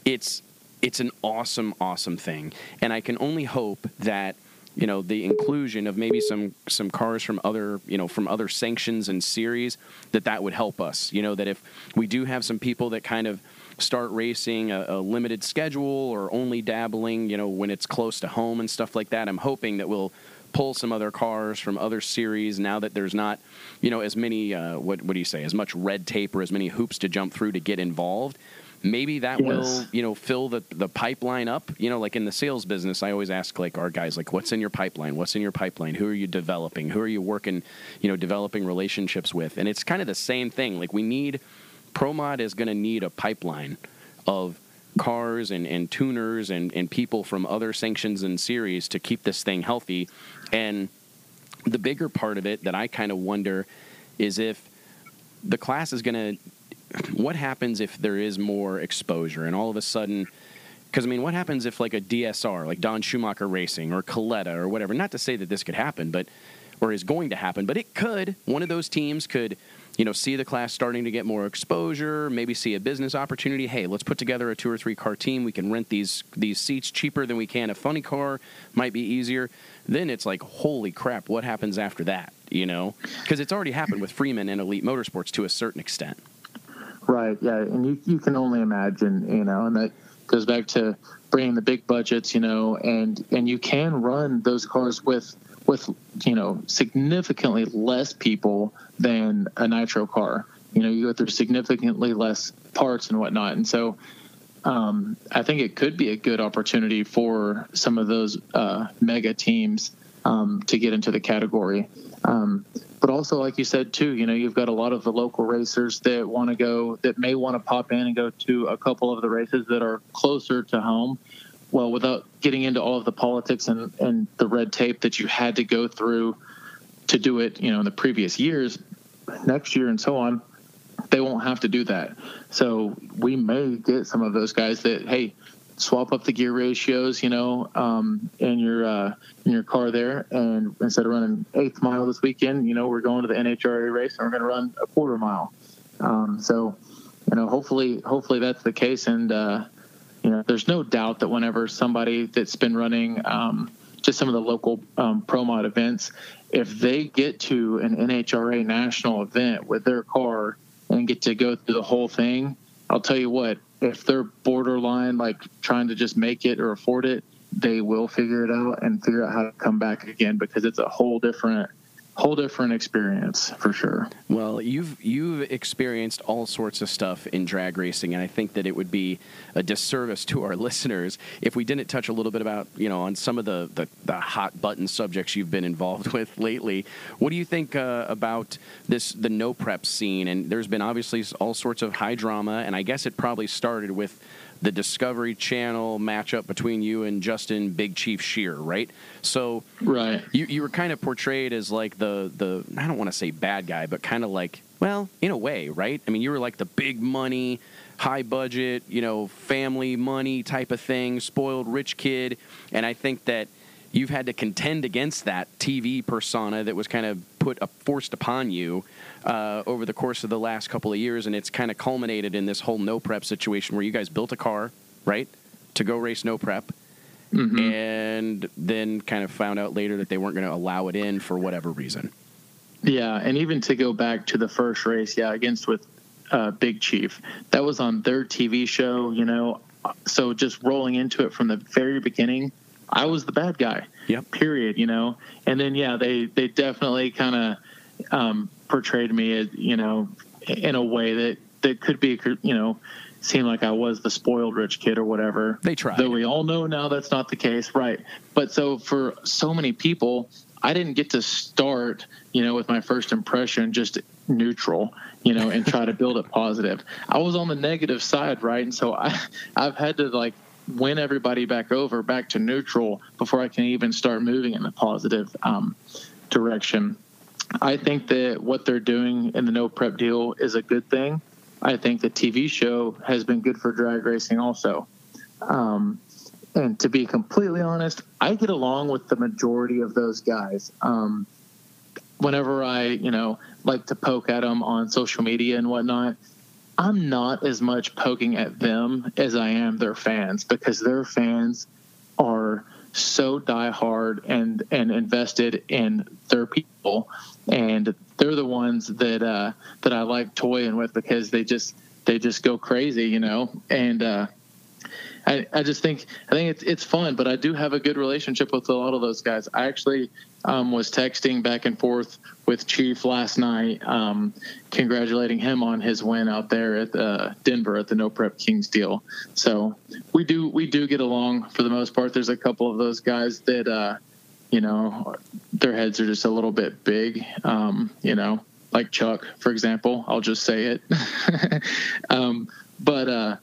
it's it's an awesome awesome thing and i can only hope that you know the inclusion of maybe some some cars from other you know from other sanctions and series that that would help us. You know that if we do have some people that kind of start racing a, a limited schedule or only dabbling you know when it's close to home and stuff like that i'm hoping that we'll pull some other cars from other series now that there's not you know as many uh, what what do you say as much red tape or as many hoops to jump through to get involved maybe that Yes. will you know fill the the pipeline up. You know like in the sales business i always ask like our guys like what's in your pipeline? What's in your pipeline? Who are you developing? Who are you working you know developing relationships with? And it's kind of the same thing. Like we need promod is going to need a pipeline of cars and, and tuners and, and people from other sanctions and series to keep this thing healthy. And the bigger part of it that i kind of wonder is if the class is going to what happens if there is more exposure and all of a sudden because I mean, what happens if like a DSR, like Don Schumacher Racing or Kalitta or whatever? Not to say that this could happen, but or is going to happen, but it could. One of those teams could, you know, see the class starting to get more exposure, maybe see a business opportunity. Hey, let's put together a two or three car team. We can rent these these seats cheaper than we can a funny car. Might be easier. Then it's like, holy crap, what happens after that? You know, because it's already happened with Freeman and Elite Motorsports to a certain extent. Right. Yeah. And you, you can only imagine, you know, and that goes back to bringing the big budgets, you know, and, and you can run those cars with, with, you know, significantly less people than a nitro car. You know, you go through significantly less parts and whatnot, and so um, I think it could be a good opportunity for some of those uh, mega teams um, to get into the category. Um, but also, like you said too, you know, you've got a lot of the local racers that want to go, that may want to pop in and go to a couple of the races that are closer to home. Well, without getting into all of the politics and, and the red tape that you had to go through to do it, you know, in the previous years, next year and so on, they won't have to do that. So we may get some of those guys that, hey, swap up the gear ratios, you know, um, in your uh, in your car there, and instead of running eighth mile this weekend, you know, we're going to the NHRA race and we're going to run a quarter mile. Um, so, you know, hopefully, hopefully that's the case, and uh, you know, there's no doubt that whenever somebody that's been running um, just some of the local um, pro mod events, if they get to an NHRA national event with their car and get to go through the whole thing, I'll tell you what, if they're borderline like trying to just make it or afford it, they will figure it out and figure out how to come back again because it's a whole different whole different experience for sure. Well, you've you've experienced all sorts of stuff in drag racing, and I think that it would be a disservice to our listeners if we didn't touch a little bit about you know on some of the the, the hot button subjects you've been involved with lately. What do you think uh, about this the no prep scene? And there's been obviously all sorts of high drama, and I guess it probably started with the Discovery Channel matchup between you and Justin Big Chief Shearer, right? So, right, you you were kind of portrayed as like the the I don't want to say bad guy, but kind of like well, in a way, right? I mean, you were like the big money, high budget, you know, family money type of thing, spoiled rich kid, and I think that you've had to contend against that TV persona that was kind of put uh, forced upon you uh, over the course of the last couple of years, and it's kind of culminated in this whole no prep situation where you guys built a car, right, to go race no prep. Mm-hmm. And then kind of found out later that they weren't going to allow it in for whatever reason. Yeah, and even to go back to the first race, yeah, against with uh, Big Chief, that was on their TV show, you know. So just rolling into it from the very beginning, I was the bad guy. Yep. Period. You know, and then yeah, they they definitely kind of um, portrayed me as you know in a way that that could be you know seem like I was the spoiled rich kid or whatever. They tried. Though we all know now that's not the case, right? But so for so many people, I didn't get to start, you know, with my first impression just neutral, you know, and try to build it positive. I was on the negative side, right? And so I I've had to like win everybody back over, back to neutral before I can even start moving in a positive um, direction. I think that what they're doing in the no prep deal is a good thing. I think the TV show has been good for drag racing also. Um, and to be completely honest, I get along with the majority of those guys. Um, whenever I, you know, like to poke at them on social media and whatnot, I'm not as much poking at them as I am their fans because their fans are so diehard and and invested in their people, and they're the ones that uh, that I like toying with because they just they just go crazy, you know, and. Uh, I, I just think I think it's it's fun, but I do have a good relationship with a lot of those guys. I actually um, was texting back and forth with Chief last night, um, congratulating him on his win out there at uh, Denver at the No Prep Kings deal. So we do we do get along for the most part. There's a couple of those guys that uh, you know their heads are just a little bit big. Um, you know, like Chuck, for example. I'll just say it. Um, but uh,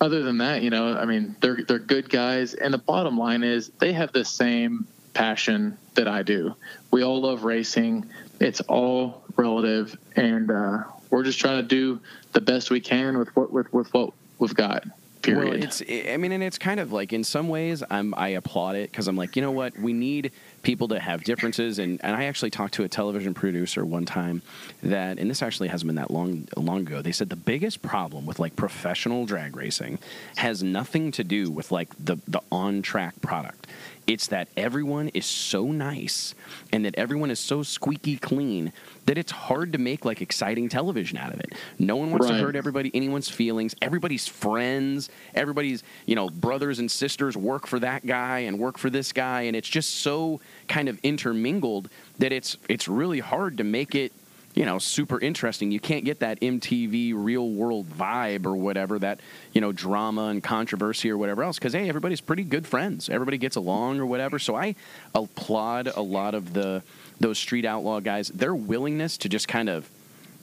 other than that, you know, I mean, they're they're good guys, and the bottom line is they have the same passion that I do. We all love racing. It's all relative, and uh, we're just trying to do the best we can with what with, with what we've got. Period. Well, it's I mean, and it's kind of like in some ways I'm I applaud it because I'm like, you know what, we need people to have differences, and and I actually talked to a television producer one time that, and this actually hasn't been that long long ago. They said the biggest problem with like professional drag racing has nothing to do with like the the on track product. It's that everyone is so nice and that everyone is so squeaky clean that it's hard to make like exciting television out of it. No one wants right. to hurt everybody, anyone's feelings. Everybody's friends. Everybody's, you know, brothers and sisters work for that guy and work for this guy and it's just so kind of intermingled that it's it's really hard to make it you know, super interesting. You can't get that MTV real world vibe or whatever, that, you know, drama and controversy or whatever else, because, hey, everybody's pretty good friends. Everybody gets along or whatever. So I applaud a lot of the those street outlaw guys, their willingness to just kind of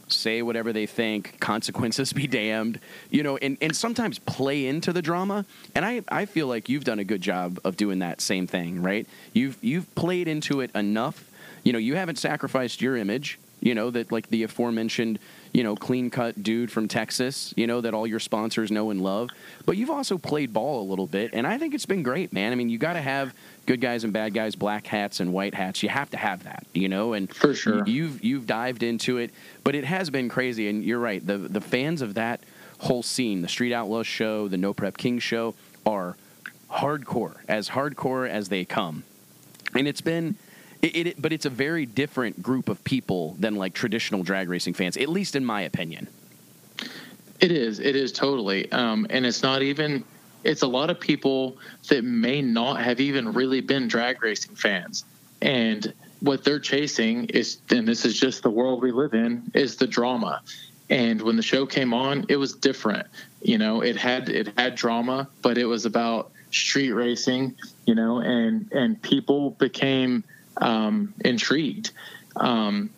say whatever they think, consequences be damned, you know, and, and sometimes play into the drama. And I, I feel like you've done a good job of doing that same thing, right? You've you've played into it enough. You know, you haven't sacrificed your image, you know, that like the aforementioned, you know, clean cut dude from Texas, you know, that all your sponsors know and love. But you've also played ball a little bit, and I think it's been great, man. I mean, you got to have good guys and bad guys, black hats and white hats. You have to have that, you know. And for sure, you've you've dived into it, but it has been crazy. And you're right. The the fans of that whole scene, the Street Outlaws show, the No Prep King show, are hardcore, as hardcore as they come. And it's been. It, it, but it's a very different group of people than like traditional drag racing fans, at least in my opinion. It is. It is totally. Um, and it's not even it's a lot of people that may not have even really been drag racing fans. And what they're chasing is, and this is just the world we live in, is the drama. And when the show came on, it was different. You know, it had it had drama, but it was about street racing. You know, and and people became um, intrigued. Um,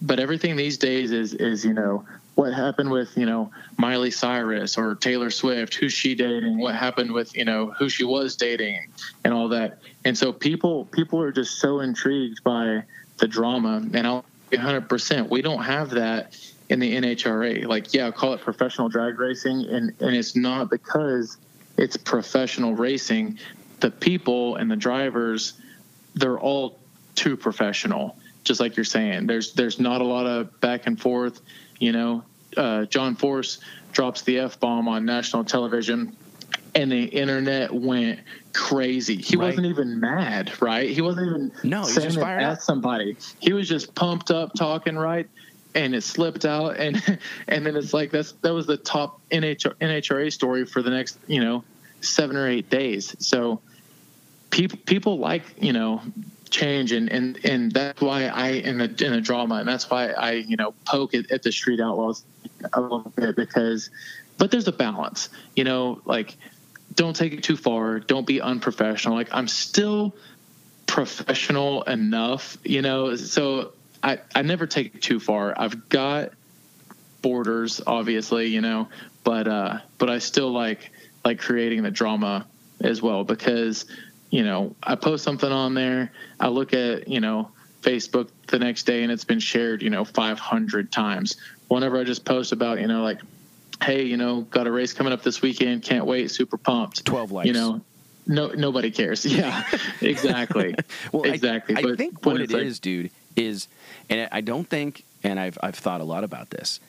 but everything these days is is you know what happened with you know Miley Cyrus or Taylor Swift, who she dating, what happened with you know who she was dating, and all that. And so people people are just so intrigued by the drama, and I'll be 100. percent We don't have that in the NHRA. Like, yeah, call it professional drag racing, and and it's not because it's professional racing. The people and the drivers, they're all too professional. Just like you're saying, there's there's not a lot of back and forth you know, uh, John Force drops the f bomb on national television, and the internet went crazy. He right. wasn't even mad, right? He wasn't even no, saying it at somebody. He was just pumped up, talking right, and it slipped out, and and then it's like that's that was the top NHR, NHRA story for the next you know seven or eight days. So people people like you know change and and and that's why I in the in the drama and that's why I you know poke at, at the street outlaws a little bit because but there's a balance you know like don't take it too far don't be unprofessional like I'm still professional enough you know so I I never take it too far. I've got borders obviously you know but uh but I still like like creating the drama as well because you know, I post something on there, I look at, you know, Facebook the next day and it's been shared, you know, 500 times. Whenever I just post about, you know, like, hey, you know, got a race coming up this weekend, can't wait, super pumped. 12 likes. You know, no, nobody cares. Yeah, exactly. well, exactly. I, I think what it like, is, dude, is, and I don't think, and I've I've thought a lot about this,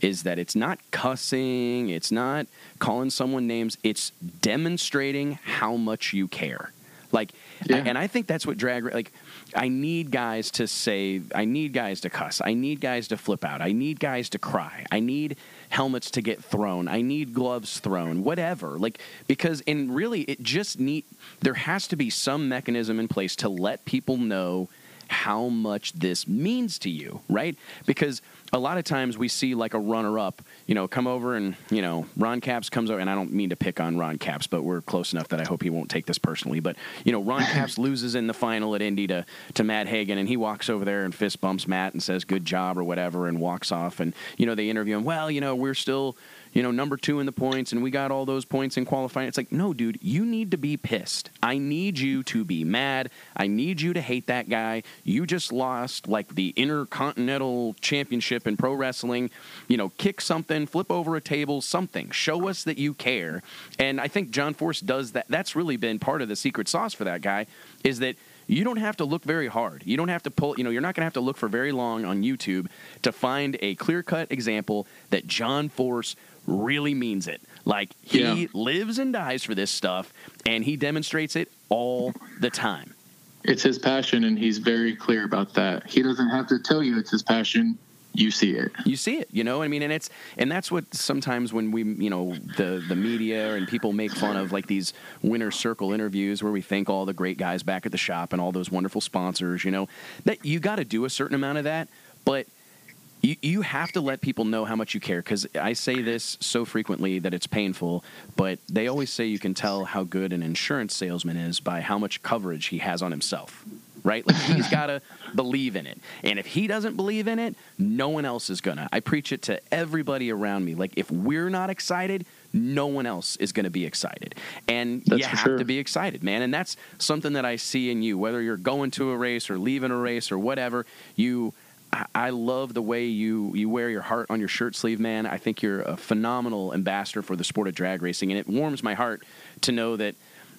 is that it's not cussing, it's not calling someone names, it's demonstrating how much you care. Like, yeah. and I think that's what drag like. I need guys to say, I need guys to cuss. I need guys to flip out. I need guys to cry. I need helmets to get thrown. I need gloves thrown. Whatever. Like because and really it just need there has to be some mechanism in place to let people know how much this means to you, right? Because a lot of times we see like a runner up, you know, come over and, you know, Ron Capps comes over, and I don't mean to pick on Ron Capps, but we're close enough that I hope he won't take this personally. But, you know, Ron Capps loses in the final at Indy to, to Matt Hagan, and he walks over there and fist bumps Matt and says, good job or whatever, and walks off. And, you know, they interview him, well, you know, we're still you know, number two in the points and we got all those points in qualifying. It's like, no, dude, you need to be pissed. I need you to be mad. I need you to hate that guy. You just lost like the Intercontinental Championship in pro wrestling. You know, kick something, flip over a table, something. Show us that you care. And I think John Force does that. That's really been part of the secret sauce for that guy is that you don't have to look very hard. You don't have to pull, you know, you're not going to have to look for very long on YouTube to find a clear cut example that John Force really means it. Like he yeah. lives and dies for this stuff, and he demonstrates it all the time. It's his passion, and he's very clear about that. He doesn't have to tell you it's his passion. You see it. You see it. You know, I mean, and it's and that's what sometimes when we, you know, the the media and people make fun of like these winner circle interviews where we thank all the great guys back at the shop and all those wonderful sponsors. You know, that you got to do a certain amount of that, but you, you have to let people know how much you care because I say this so frequently that it's painful, but they always say you can tell how good an insurance salesman is by how much coverage he has on himself. Right? Like he's got to believe in it. And if he doesn't believe in it, no one else is going to. I preach it to everybody around me. Like if we're not excited, no one else is going to be excited. And That's you have sure. to be excited, man. And that's something that I see in you, whether you're going to a race or leaving a race or whatever, you I- love the way you you wear your heart on your shirt sleeve, man. I think you're a phenomenal ambassador for the sport of drag racing, and it warms my heart to know that.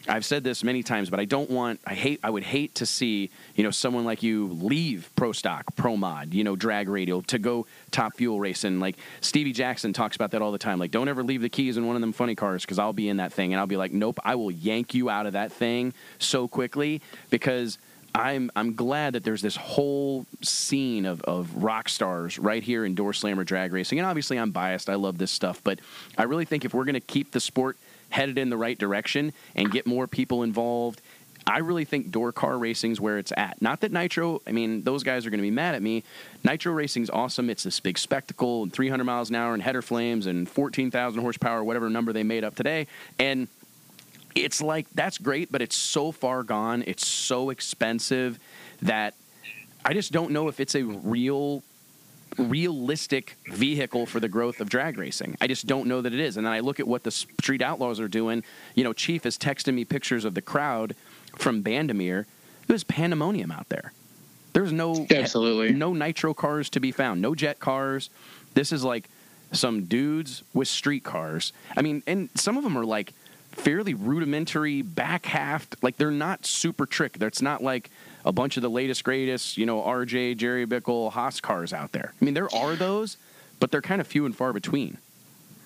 I've said this many times, but I don't want. I hate. I would hate to see you know someone like you leave Pro Stock, Pro Mod, you know, drag radial to go Top Fuel racing. Like Stevie Jackson talks about that all the time. Like, don't ever leave the keys in one of them funny cars because I'll be in that thing and I'll be like, nope, I will yank you out of that thing so quickly because I'm I'm glad that there's this whole scene of, of rock stars right here in Door Slammer drag racing. And obviously I'm biased. I love this stuff, but I really think if we're gonna keep the sport headed in the right direction and get more people involved, I really think door car racing's where it's at. Not that nitro, I mean, those guys are going to be mad at me. Nitro racing's awesome. It's this big spectacle and 300 miles an hour and header flames and 14,000 horsepower, whatever number they made up today. And it's like that's great, but it's so far gone. It's so expensive that I just don't know if it's a real realistic vehicle for the growth of drag racing. I just don't know that it is. And then I look at what the Street Outlaws are doing. You know, Chief is texting me pictures of the crowd from Bandimere. It was pandemonium out there. There's no Absolutely. no nitro cars to be found, no jet cars. This is like some dudes with street cars. I mean, and some of them are like fairly rudimentary back half. Like they're not super trick. It's not like a bunch of the latest greatest, you know, RJ, Jerry Bickel, Haas cars out there. I mean, there are those, but they're kind of few and far between.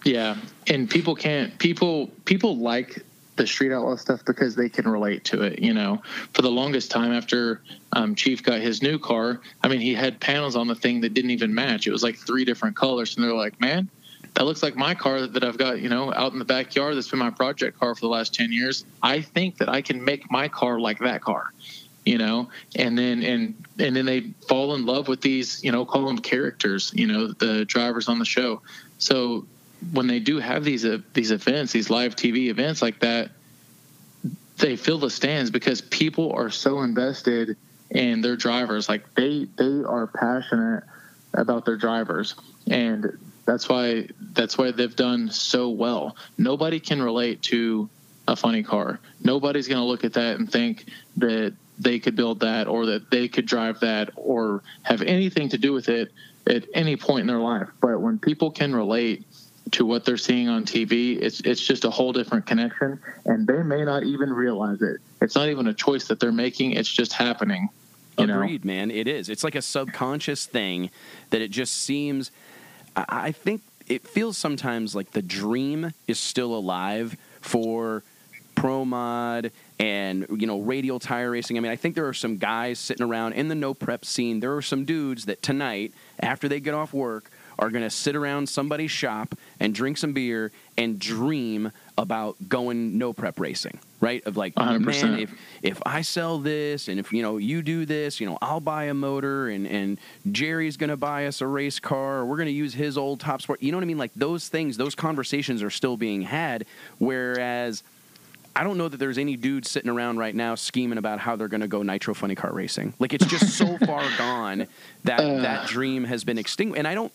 Yeah, and people can't people people like the street outlaw stuff because they can relate to it. You know, for the longest time after um, Chief got his new car, I mean, he had panels on the thing that didn't even match. It was like three different colors, and they're like, man. That looks like my car that I've got, you know, out in the backyard. That's been my project car for the last ten years. I think that I can make my car like that car you know and then and and then they fall in love with these you know call them characters you know the drivers on the show so when they do have these uh, these events these live tv events like that they fill the stands because people are so invested in their drivers like they they are passionate about their drivers and that's why that's why they've done so well nobody can relate to a funny car nobody's going to look at that and think that they could build that or that they could drive that or have anything to do with it at any point in their life. But when people can relate to what they're seeing on TV, it's it's just a whole different connection and they may not even realize it. It's not even a choice that they're making, it's just happening. You know? Agreed, man. It is. It's like a subconscious thing that it just seems. I think it feels sometimes like the dream is still alive for pro mod and you know radial tire racing. I mean, I think there are some guys sitting around in the no prep scene. There are some dudes that tonight, after they get off work, are going to sit around somebody's shop and drink some beer and dream about going no prep racing. Right? Of like, 100%. man, if if I sell this and if you know you do this, you know, I'll buy a motor and and Jerry's to buy us a race car or we're to use his old top sport. You know what I mean? Like those things, those conversations are still being had whereas I don't know that there's any dude sitting around right now scheming about how they're to go nitro funny car racing. Like it's just so far gone that Uh. that dream has been extinguished. And I don't.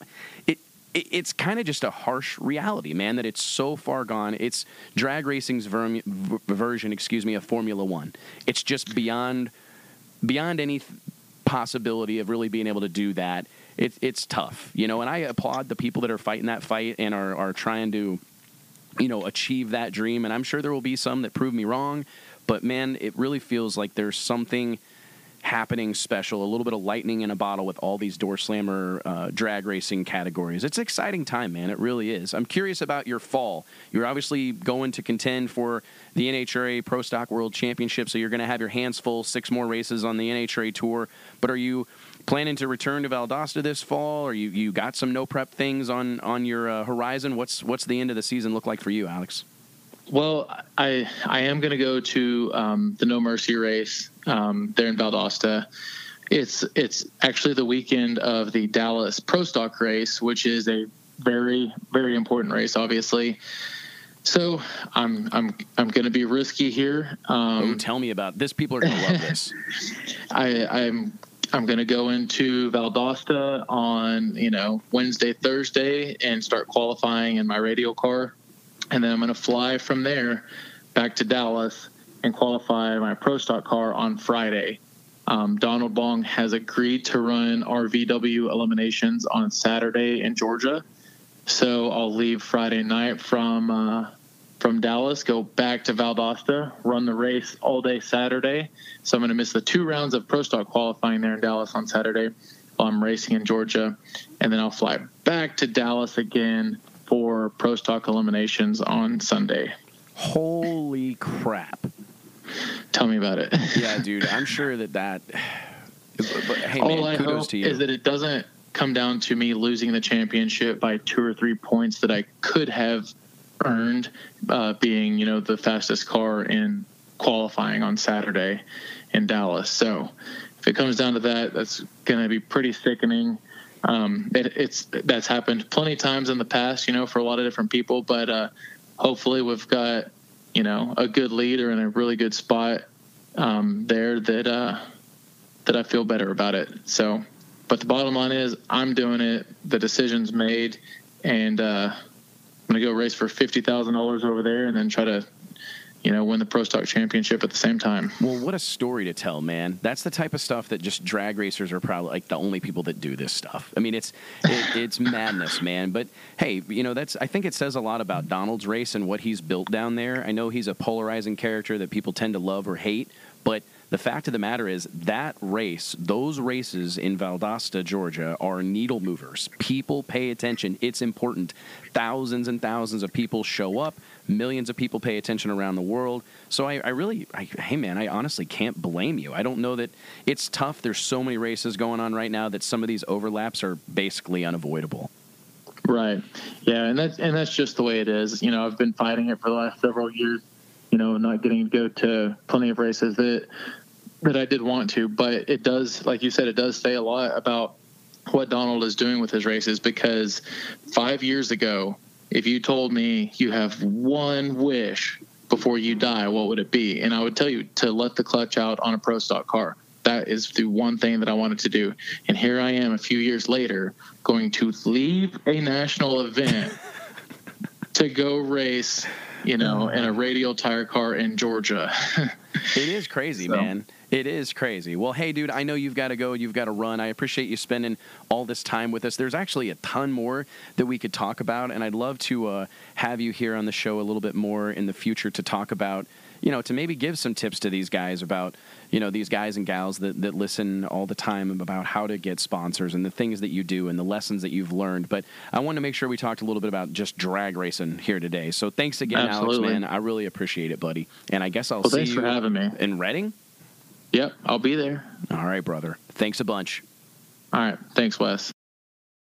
It it's kind of just a harsh reality, man. That it's so far gone. It's drag racing's verm, v- version, excuse me, of Formula One. It's just beyond beyond any th- possibility of really being able to do that. It's it's tough, you know. And I applaud the people that are fighting that fight and are are trying to you know, achieve that dream. And I'm sure there will be some that prove me wrong. But man, it really feels like there's something happening special, a little bit of lightning in a bottle with all these door slammer uh, drag racing categories. It's an exciting time, man. It really is. I'm curious about your fall. You're obviously going to contend for the NHRA Pro Stock World Championship, so you're going to have your hands full, six more races on the NHRA Tour. But are you planning to return to Valdosta this fall, or you, you got some no prep things on on your uh, horizon? What's what's the end of the season look like for you, Alex? Well, I I am going to go to um, the No Mercy race um, there in Valdosta. It's it's actually the weekend of the Dallas Pro Stock race, which is a very very important race, obviously. So I'm I'm I'm going to be risky here. Um, oh, tell me about this. People are going to love this. I, I'm I'm going to go into Valdosta on you know Wednesday, Thursday, and start qualifying in my radial car, and then I'm going to fly from there back to Dallas and qualify my pro stock car on Friday. Um, Donald Long has agreed to run RVW eliminations on Saturday in Georgia. So I'll leave Friday night from uh, from Dallas, go back to Valdosta, run the race all day Saturday. So I'm going to miss the two rounds of Pro Stock qualifying there in Dallas on Saturday while I'm racing in Georgia, and then I'll fly back to Dallas again for Pro Stock eliminations on Sunday. Holy crap! Tell me about it. yeah, dude, I'm sure that that. But, hey, All man, I hope is that it doesn't come down to me losing the championship by two or three points that I could have earned, uh, being you know the fastest car in qualifying on Saturday in Dallas. So if it comes down to that, that's going to be pretty sickening. Um, it, it's that's happened plenty of times in the past, you know, for a lot of different people. But uh, hopefully, we've got you know a good leader and a really good spot um, there that uh, that I feel better about it. So, but the bottom line is I'm doing it. The decision's made, and uh, I'm gonna go race for fifty thousand dollars over there, and then try to you know, win the Pro Stock Championship at the same time. Well, what a story to tell, man! That's the type of stuff that just drag racers are probably like the only people that do this stuff. I mean, it's it, it's madness, man. But hey, you know, that's I think it says a lot about Donald's race and what he's built down there. I know he's a polarizing character that people tend to love or hate, but the fact of the matter is that race, those races in Valdosta, Georgia, are needle movers. People pay attention. It's important. Thousands and thousands of people show up. Millions of people pay attention around the world. So I, I really, I, hey man, I honestly can't blame you. I don't know that it's tough. There's so many races going on right now that some of these overlaps are basically unavoidable. Right. Yeah, and that's and that's just the way it is. You know, I've been fighting it for the last several years. You know, not getting to go to plenty of races that that I did want to, but it does, like you said, it does say a lot about what Donald is doing with his races because five years ago, if you told me you have one wish before you die, what would it be? And I would tell you to let the clutch out on a pro stock car. That is the one thing that I wanted to do. And here I am a few years later going to leave a national event to go race, you know, in a radial tire car in Georgia. it is crazy, so. man. It is crazy. Well, hey, dude, I know you've got to go. You've got to run. I appreciate you spending all this time with us. There's actually a ton more that we could talk about, and I'd love to uh, have you here on the show a little bit more in the future to talk about, you know, to maybe give some tips to these guys about, you know, these guys and gals that, that listen all the time about how to get sponsors and the things that you do and the lessons that you've learned. But I want to make sure we talked a little bit about just drag racing here today. So thanks again, Absolutely. Alex, man. I really appreciate it, buddy. And I guess I'll well, see you for having me. in Reading. Yep, I'll be there. All right, brother. Thanks a bunch. All right. Thanks, Wes.